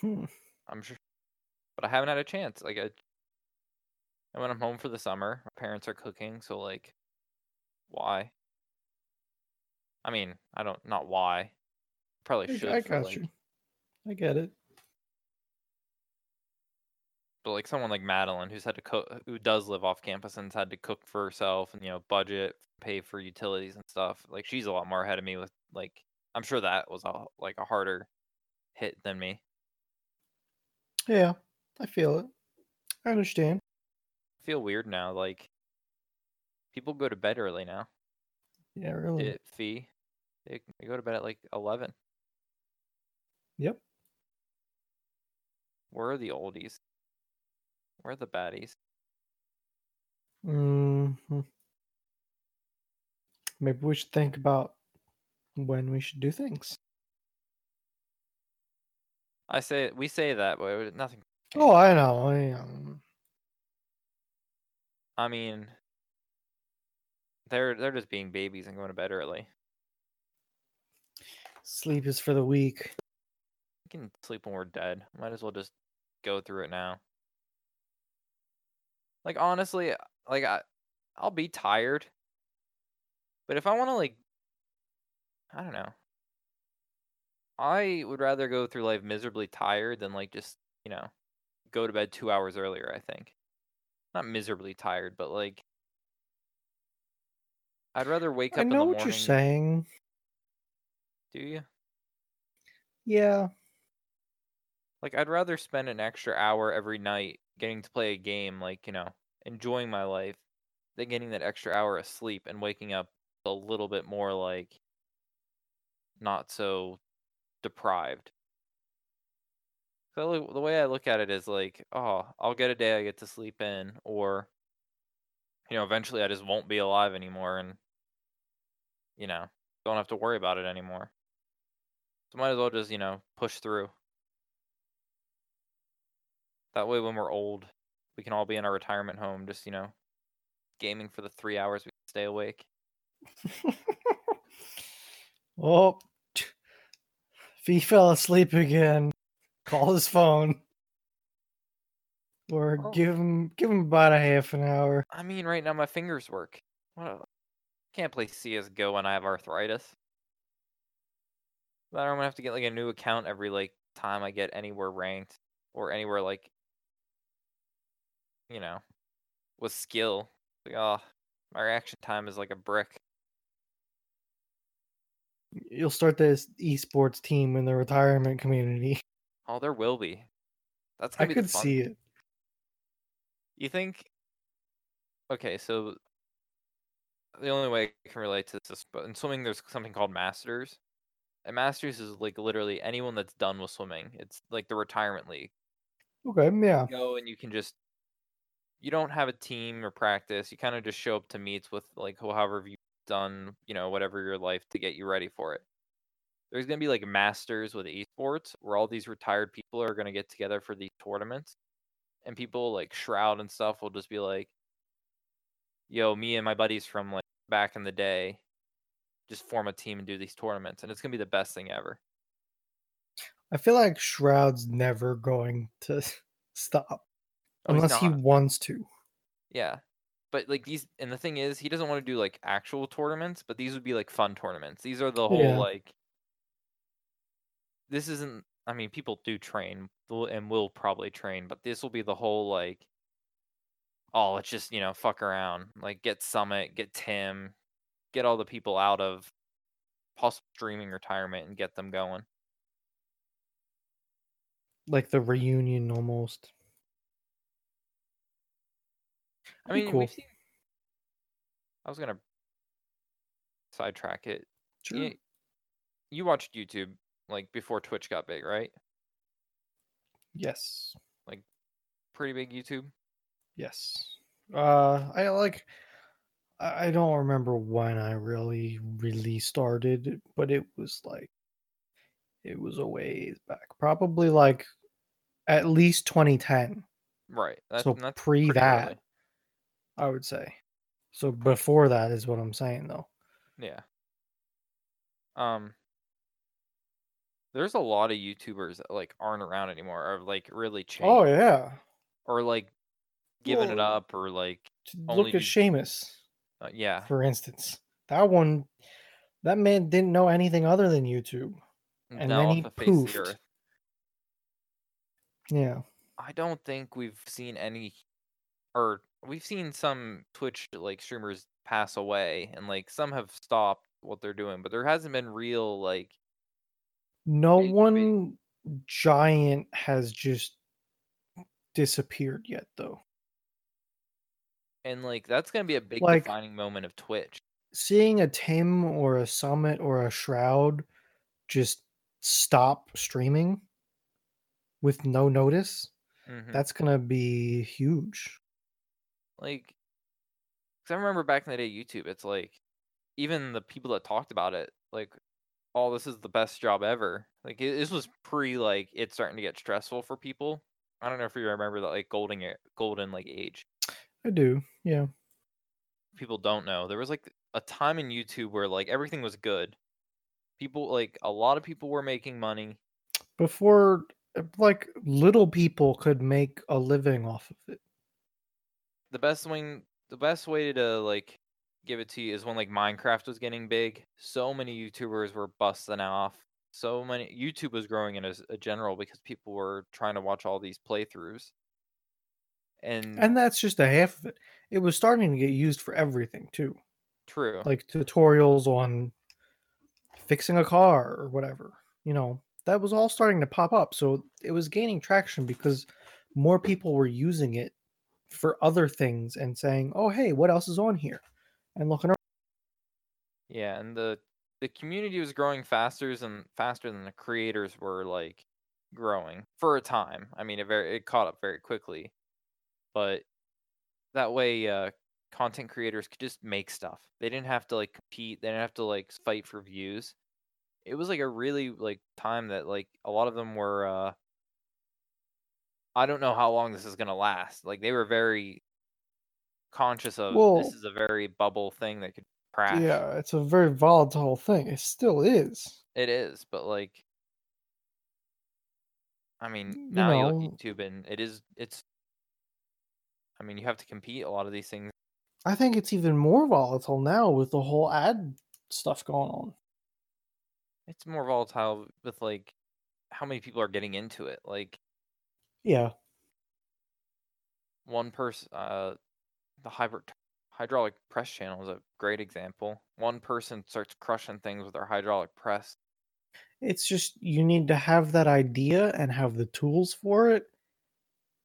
Hmm. I'm sure, but I haven't had a chance. Like I, and when I'm home for the summer, my parents are cooking, so like, why? I mean, I don't not why. Probably should. I got like, you. I get it. But like someone like Madeline, who's had to cook, who does live off campus and's had to cook for herself and you know budget, pay for utilities and stuff. Like she's a lot more ahead of me with like. I'm sure that was a like a harder hit than me. Yeah, I feel it. I understand. I feel weird now. Like people go to bed early now. Yeah, really. It fee. They, they go to bed at like eleven. Yep. Where are the oldies? Where are the baddies? hmm Maybe we should think about when we should do things. I say we say that, but nothing. Oh, I know. I, um, I mean, they're they're just being babies and going to bed early. sleep is for the weak. We can sleep when we're dead. Might as well just go through it now. Like honestly, like I I'll be tired. But if I want to like I don't know. I would rather go through life miserably tired than like just, you know, go to bed 2 hours earlier, I think. Not miserably tired, but like I'd rather wake up I in the know morning. what you're saying. Do you? Yeah. Like I'd rather spend an extra hour every night getting to play a game, like, you know, enjoying my life, than getting that extra hour of sleep and waking up a little bit more like not so deprived. So the way I look at it is like, oh, I'll get a day I get to sleep in, or you know, eventually I just won't be alive anymore, and you know, don't have to worry about it anymore. So might as well just you know push through. That way, when we're old, we can all be in our retirement home, just you know, gaming for the three hours we stay awake. *laughs* Oh, if he fell asleep again. Call his phone. Or Oh. give him give him about a half an hour. I mean, right now my fingers work. What? A, can't play CS:GO when I have arthritis. But I'm gonna have to get like a new account every like time I get anywhere ranked or anywhere like, you know, with skill. Like, oh, my reaction time is like a brick. You'll start this esports team in the retirement community. *laughs* Oh, there will be. That's I gonna be the could see it. You think? Okay, so the only way I can relate to this, but in swimming, there's something called masters, And Masters is like literally anyone that's done with swimming. It's like the retirement league. Okay, yeah. You go and you can just you don't have a team or practice. You kind of just show up to meets with like however you've done, you know, whatever your life to get you ready for it. There's gonna be like masters with esports where all these retired people are gonna get together for these tournaments, and people like Shroud and stuff will just be like, "Yo, me and my buddies from like back in the day, just form a team and do these tournaments, and it's gonna be the best thing ever." I feel like Shroud's never going to *laughs* stop Oh, unless he wants to. Yeah. But like these and the thing is he doesn't want to do like actual tournaments, but these would be like fun tournaments. These are the whole Yeah. like this isn't I mean people do train and will probably train, but this will be the whole like oh, let's just, you know, fuck around. Like get Summit, get Tim, get all the people out of possible streaming retirement and get them going. Like the reunion almost. I mean, cool. we've seen I was going to sidetrack it. Sure. You, you watched YouTube like before Twitch got big, right? Yes. Like pretty big YouTube. Yes. Uh I like I I don't remember when I really really started, but it was like it was a ways back. Probably like at least 2010, Right. That's, So that's pre that. early. I would say. So before that is what I'm saying though. Yeah. Um there's a lot of YouTubers that like aren't around anymore or like really changed Oh yeah. or like giving it up or like Look at do- Seamus, uh, yeah. for instance. That one that man didn't know anything other than YouTube. and now then he the face of poofed. the earth. Yeah. I don't think we've seen any or we've seen some Twitch like streamers pass away and like some have stopped what they're doing, but there hasn't been real like No Big, big. one giant has just disappeared yet though. and like that's gonna be a big Like- defining moment of Twitch. Seeing a Tim or a Summit or a Shroud just stop streaming with no notice, Mhm. that's gonna be huge. Like, because I remember back in the day, YouTube, it's like, even the people that talked about it, like, oh, this is the best job ever. Like, it, this was pre, like, it's starting to get stressful for people. I don't know if you remember that, like, golden, golden, like, age. I do. Yeah. People don't know. There was, like, a time in YouTube where, like, everything was good. People, like, a lot of people were making money. Before like little people could make a living off of it. The best wing the best way to like give it to you is when like Minecraft was getting big. So many YouTubers were busting off. So many YouTube was growing in as a general because people were trying to watch all these playthroughs. And, And that's just a half of it. It was starting to get used for everything too. true. like tutorials on fixing a car or whatever. You know, that was all starting to pop up. So it was gaining traction because more people were using it for other things and saying, "Oh, hey, what else is on here?" and looking around. yeah, and the the community was growing faster than faster than the creators were like growing for a time. I mean, it very it caught up very quickly, but that way, uh, content creators could just make stuff. They didn't have to like compete. They didn't have to like fight for views. It was like a really like time that like a lot of them were. uh I don't know how long this is gonna last. Like they were very conscious of Well- this is a very bubble thing that could crash. Yeah, it's a very volatile thing. It still is. It is, but like, I mean, mm, You now you know- look at YouTube and it is, it's. I mean, you have to compete a lot of these things. I think it's even more volatile now with the whole ad stuff going on. It's more volatile with like how many people are getting into it. Like Yeah, one person, uh, the hybrid hydraulic press channel is a great example. One person starts crushing things with their hydraulic press. it's just you need to have that idea and have the tools for it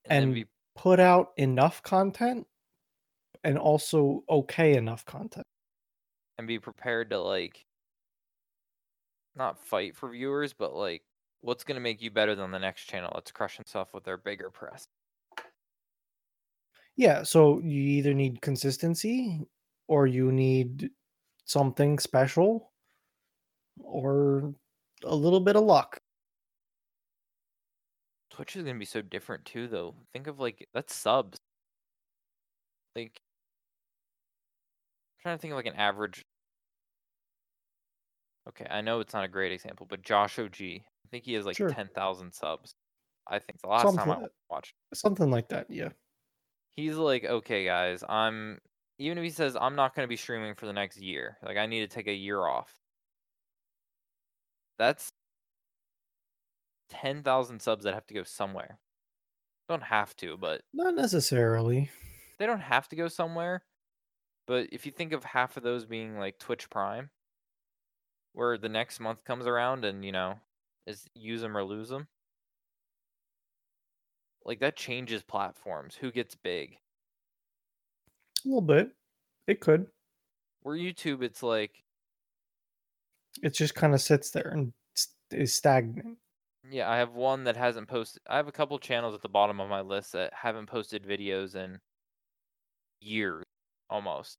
And, and be put out enough content and also okay enough content. and be prepared to like not fight for viewers, but like what's gonna make you better than the next channel that's crushing stuff with their bigger press. Yeah, so you either need consistency or you need something special or a little bit of luck. Twitch is gonna be so different too, though. Think of like that's subs. Like, I'm trying to think of like an average. Okay, I know it's not a great example, but Josh OG, I think he has like Sure. ten thousand subs. I think the last Something time I watched, Something like that, yeah. he's like, okay, guys, I'm even if he says I'm not gonna be streaming for the next year, like I need to take a year off. That's ten thousand subs that have to go somewhere. Don't have to, but Not necessarily. they don't have to go somewhere. But if you think of half of those being like Twitch Prime, where the next month comes around and you know is use them or lose them, like that changes platforms. Who gets big? A little bit. It could. Where YouTube, it's like It just kind of sits there and is stagnant. yeah, I have one that hasn't posted. I have a couple channels at the bottom of my list that haven't posted videos in years, almost,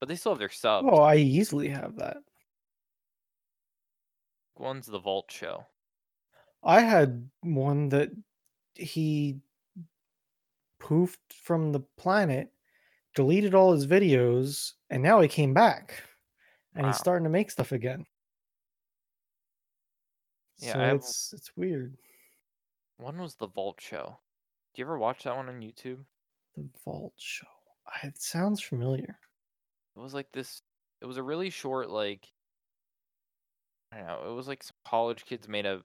but they still have their subs. Oh, I easily have that. One's the Vault Show. I had one that he poofed from the planet, deleted all his videos, and now he came back. And he's starting to make stuff again. Yeah, so have- it's it's weird. One was the Vault Show. Do you ever watch that one on YouTube? The Vault Show. It sounds familiar. It was like this. It was a really short, like I don't know. It was like some college kids made a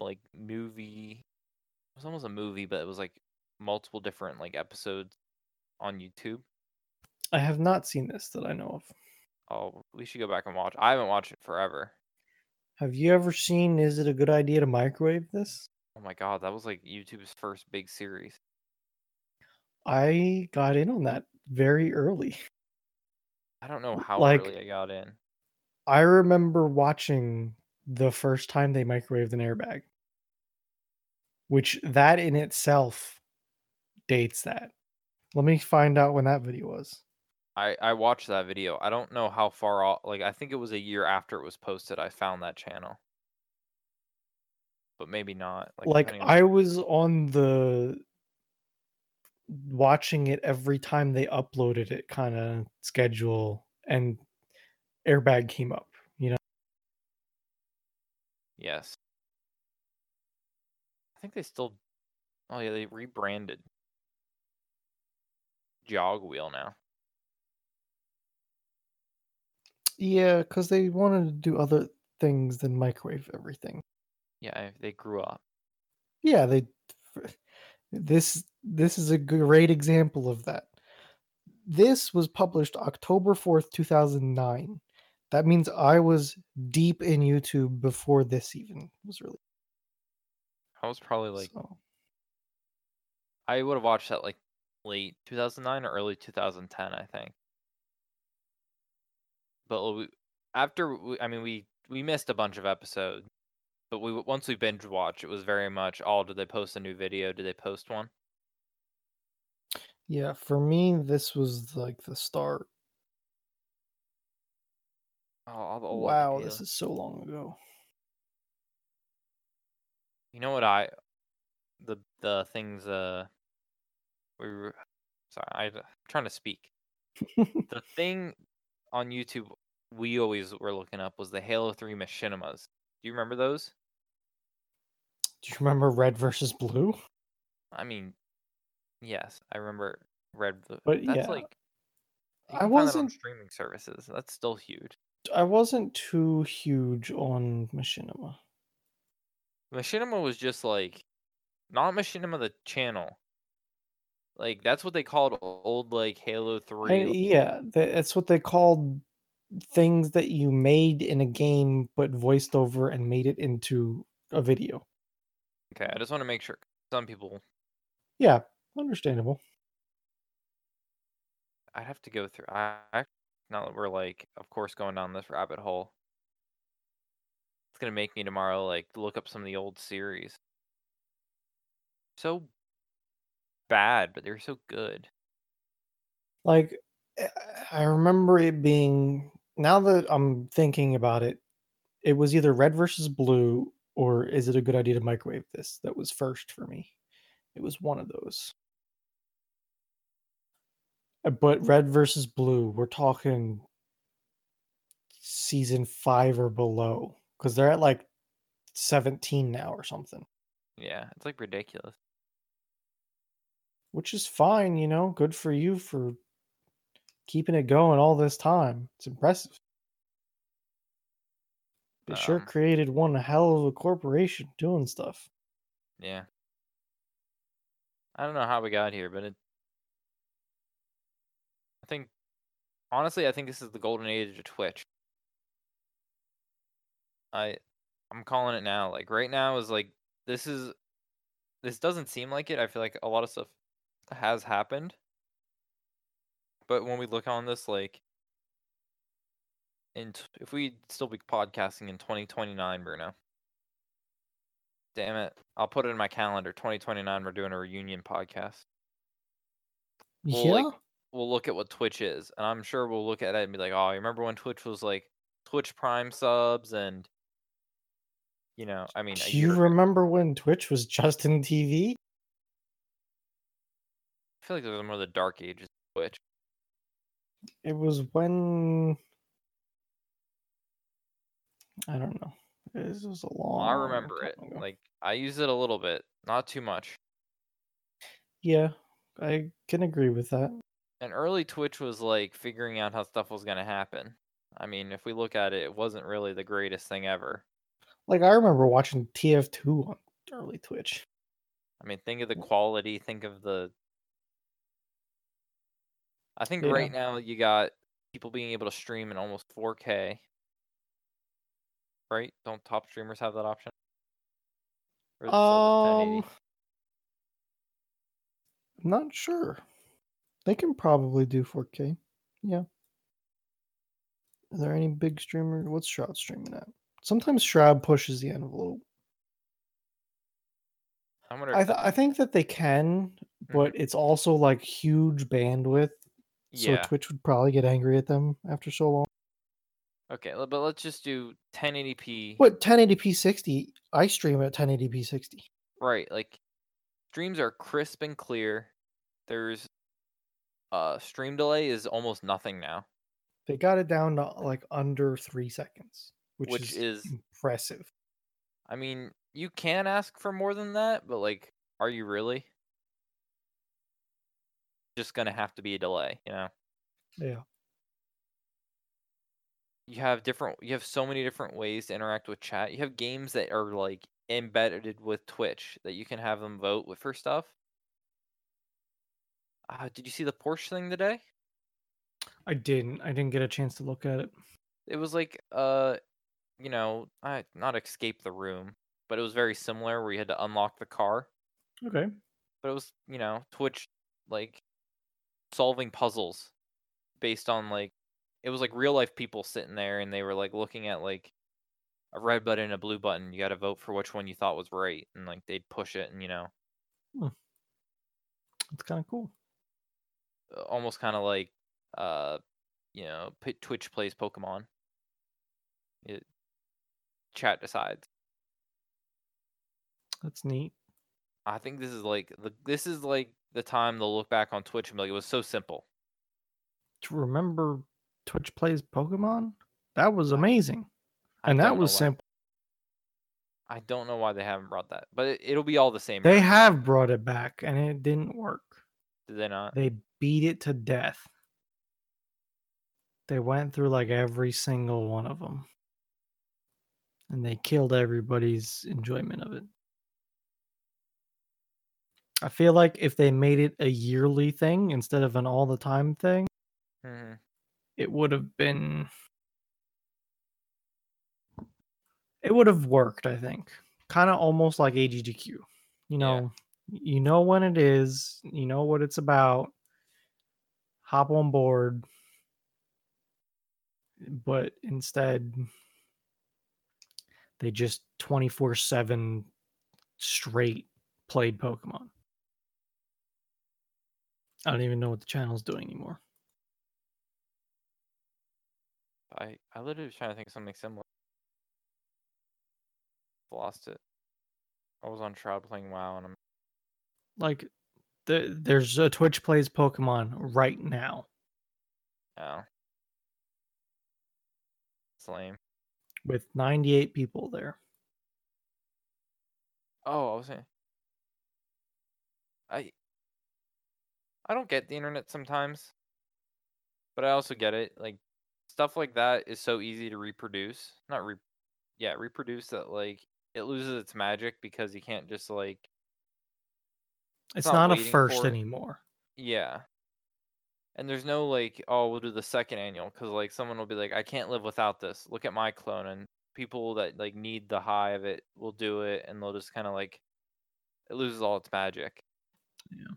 like movie. It was almost a movie, but it was like multiple different like episodes on YouTube. I have not seen this that I know of. Oh, we should go back and watch. I haven't watched it forever. Have you ever seen Is It a Good Idea to Microwave This? Oh my god, that was like YouTube's first big series. I got in on that very early. I don't know how Like- early I got in. I remember watching the first time they microwaved an airbag, which that in itself dates that. Let me find out when that video was. I I watched that video. I don't know how far off. Like I think it was a year after it was posted. I found that channel, but maybe not. Like, Like I was on the watching it every time they uploaded it kind of schedule and airbag came up, you know. Yes. I think they still. Oh yeah, they rebranded. Jog Wheel now. Yeah, cuz they wanted to do other things than microwave everything. Yeah, they grew up. Yeah, they this this is a great example of that. This was published October 4th, 2009. That means I was deep in YouTube before this even was released. I was probably like so, I would have watched that like late 2009 or early 2010, I think. But we, after we, I mean we we missed a bunch of episodes, but we once we binge watched, it was very much all. Did they post a new video? Did they post one? yeah, for me this was like the start. Oh, all the old Wow, this is so long ago. You know what I the the things uh we were sorry I, I'm trying to speak. *laughs* the thing on YouTube we always were looking up was the Halo 3 machinimas. Do you remember those? Do you remember Red versus Blue? I mean, yes, I remember Red. But that's yeah, like I can find that on wasn't- streaming services. That's still huge. I wasn't too huge on Machinima. Machinima was just like not Machinima the channel. Like that's what they called old like Halo 3. I- yeah, that's what they called things that you made in a game but voiced over and made it into a video. Okay, I just want to make sure some people Yeah, understandable. I'd have to go through. I I- now that we're like, of course, going down this rabbit hole. It's gonna make me tomorrow like look up some of the old series. So bad, but they're so good. Like eh, I remember it being now that I'm thinking about it, it was either red versus blue or is it a good idea to microwave this that was first for me. It was one of those. Uh, But red versus blue, we're talking season 5 or below cuz they're at like 17 now or something, Yeah, it's like ridiculous. which is fine, you know, good for you for keeping it going all this time. It's impressive. They sure Um, created one hell of a corporation doing stuff. Yeah. I don't know how we got here, but it. I think, honestly, I think this is the golden age of Twitch. I, I'm calling it now. Like right now is like this is, this doesn't seem like it. I feel like a lot of stuff has happened, but when we look on this, like, in if we still be podcasting in 2029, Bruno. Damn it! I'll put it in my calendar. 2029, we're doing a reunion podcast. Well, yeah. like, we'll look at what Twitch is, and I'm sure we'll look at it and be like, "Oh, you remember when Twitch was like Twitch Prime subs and you know, I mean, Do you ago. remember when Twitch was Justin TV? I feel like those are more the dark ages of Twitch. It was when I don't know. This was a long. I remember it. ago. Like I use it a little bit, not too much. yeah, I can agree with that. And early Twitch was like figuring out how stuff was gonna happen. I mean, if we look at it, it wasn't really the greatest thing ever. Like I remember watching TF2 on early Twitch. I mean, think of the quality. Think of the. I think Yeah. right now you got people being able to stream in almost 4K. Right? Don't top streamers have that option? Or is it still just 1080? Um, I'm not sure. They can probably do 4K. Yeah. Are there any big streamer? What's Shroud streaming at? Sometimes Shroud pushes the envelope. I wonder. I th- I think that they can, but mm-hmm. it's also like huge bandwidth. So yeah. Twitch would probably get angry at them after so long. Okay, but let's just do 1080p. What 1080p 60? I stream at 1080p 60. Right, like streams are crisp and clear. There's uh stream delay is almost nothing now, They got it down to like under three seconds, which, which is, is impressive. I mean, you can ask for more than that, but like are you really? Just to have to be a delay, you know. Yeah. You have different you have so many different ways to interact with chat. You have games that are like embedded with Twitch that you can have them vote with for stuff. Uh, did you see the Porsche thing today? I didn't. I didn't get a chance to look at it. it was like uh you know I not escape the room but it was very similar where you had to unlock the car Okay. but it was you know twitch like solving puzzles based on like it was like real life people sitting there and they were like looking at like a red button and a blue button you got to vote for which one you thought was right and like they'd push it and you know It's kind of cool. Uh, almost kind of like uh you know twitch plays pokemon it chat decides That's neat. I think this is like the this is like the time they'll look back on Twitch and be like, it was so simple. To remember Twitch plays Pokemon? That was amazing. I and that was simple. I don't know why they haven't brought that, but it, it'll be all the same. They right? have brought it back and it didn't work. Did they not? They beat it to death. They went through like every single one of them. And they killed everybody's enjoyment of it. I feel like if they made it a yearly thing instead of an all the time thing, mm-hmm. it would have been it would have worked, I think. Kind of almost like AGDQ. You Yeah. know, you know when it is, you know what it's about. Hop on board. But instead They just 24 7 straight played Pokemon. I don't even know what the channel's doing anymore. I I literally was trying to think of something similar. Lost it. I was on Shroud playing WoW and I'm Like, the, there's a Twitch plays Pokemon right now oh. It's lame. with 98 people there. Oh, I was saying. I I don't get the internet sometimes, but I also get it. Like stuff like that is so easy to reproduce. Not re, yeah, reproduce that like it loses its magic because you can't just like It's not not, a first anymore. yeah. And there's no like, oh, we'll do the second annual because like someone will be like, I can't live without this. Look at my clone, and people that like need the high of it will do it, and they'll just kind of like it loses all its magic. Yeah.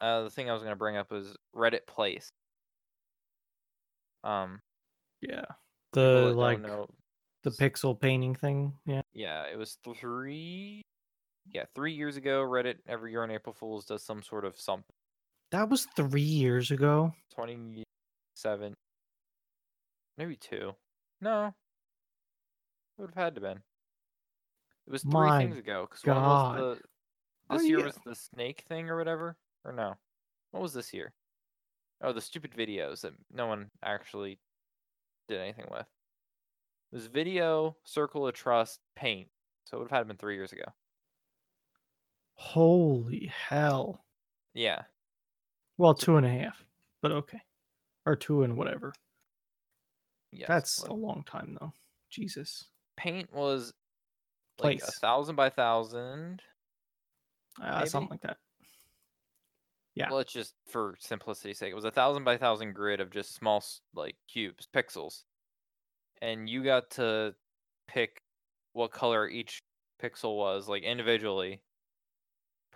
Uh, the thing I was gonna bring up was Reddit Place. Um, Yeah. The like know, the pixel painting thing. Yeah. yeah, it was three, yeah, three years ago. Reddit every year on April Fools does some sort of something. That was three years ago. Twenty seven, maybe two. No, it would have had to been. It was three My things ago because one was the Oh, this year yeah. was the snake thing or whatever, or no? What was this year? Oh, the stupid videos that no one actually did anything with. It was video, circle of trust, paint. So it would have had to been three years ago. Holy hell. Yeah. Well, two and a half, but okay. Or two and whatever. Yes. That's a long time though. Jesus. paint was like a thousand by thousand. Uh, maybe? something like that. Yeah. Well, it's just for simplicity's sake. It was a thousand by thousand grid of just small like cubes, pixels, and you got to pick what color each pixel was, like individually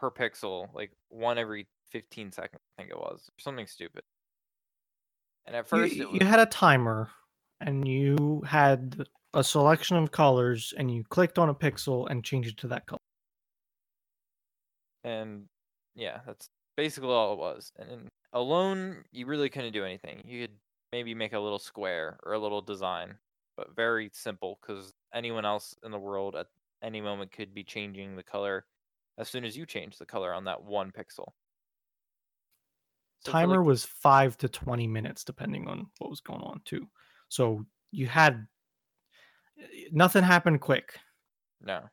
per pixel, like one every fifteen seconds. I think it was something stupid. And at You, first, it you was had a timer and you had a selection of colors and you clicked on a pixel and changed it to that color. and yeah, that's basically all it was. And alone, you really couldn't do anything. You could maybe make a little square or a little design, but very simple because anyone else in the world at any moment could be changing the color as soon as you change the color on that one pixel. So timer like, was five to 20 minutes depending on what was going on too so you had eh, nothing happened quick no.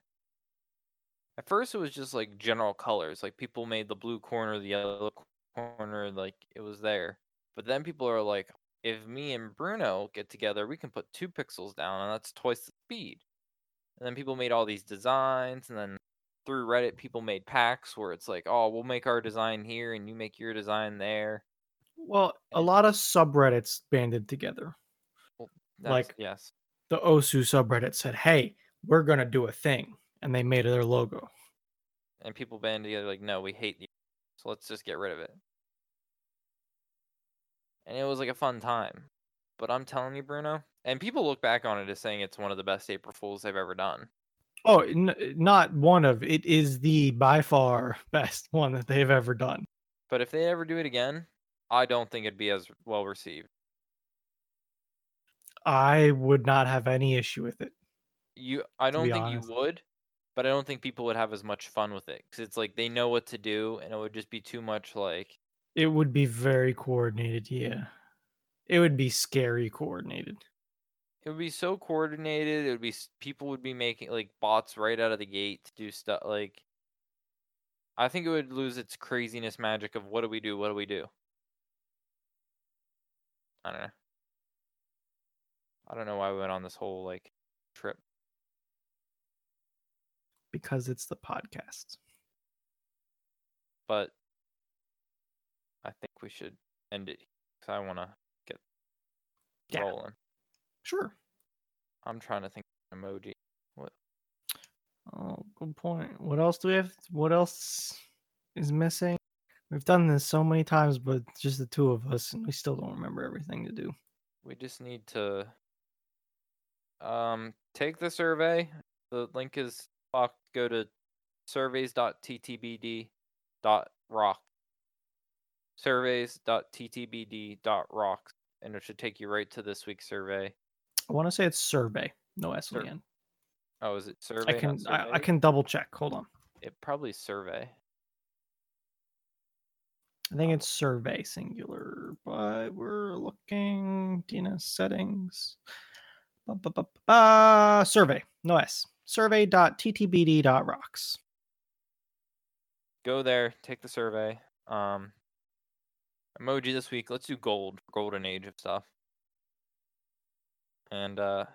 At first, it was just like general colors. Like people made the blue corner, the yellow corner, like it was there. But then people are like, if me and Bruno get together, we can put two pixels down, and that's twice the speed. And then people made all these designs, and then through Reddit, people made packs where it's like, oh, we'll make our design here, and you make your design there. well a lot of subreddits banded together That's, Like- yes, the osu subreddit said hey we're gonna do a thing and they made their logo and people banded together like, no, we hate you, so let's just get rid of it. And it was like a fun time. But I'm telling you, Bruno, and people look back on it as saying it's one of the best April Fools they've ever done. Oh n- not one of it is the by far *laughs* best one that they've ever done But if they ever do it again, I don't think it'd be as well received. i would not have any issue with it You, I don't think honest. you would, but I don't think people would have as much fun with it because it's like they know what to do, and it would just be too much like it would be very coordinated yeah it would be scary coordinated it would be so coordinated. It would be people would be making like bots right out of the gate to do stuff like. I think it would lose its craziness magic of what do we do? What do we do? I don't know. I don't know why we went on this whole like trip. because it's the podcast but I think we should end it because I want to get Yeah. rolling. Sure I'm trying to think of an emoji. Oh, good point. What else do we have? What else is missing? We've done this so many times, but just the two of us, and we still don't remember everything to do. We just need to um take the survey The link is. Go to surveys.ttbd.rock. Surveys.ttbd.rocks, and it should take you right to this week's survey. I want to say it's survey, no S Sur- end. Oh, is it survey? I can I, I can double check. Hold on. It probably survey. I think it's survey singular, but we're looking DNS settings. Ba, ba, ba, ba, survey, no S. Survey.ttbd.rocks. Go there, take the survey. Um, emoji this week. Let's do gold, golden age of stuff. And uh,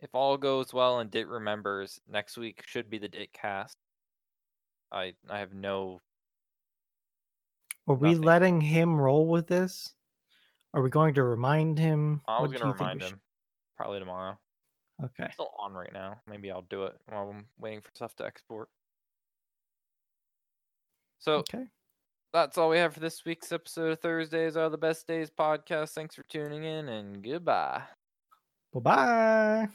if all goes well and Dit remembers, next week should be the Dit cast. I I have no. Are we Nothing. letting him roll with this? Are we going to remind him? I was think we remind him. Probably tomorrow. Okay. It's still on right now. Maybe I'll do it while I'm waiting for stuff to export. So Okay. That's all we have for this week's episode of Thursdays Are the Best Days podcast. Thanks for tuning in and goodbye. Bye bye.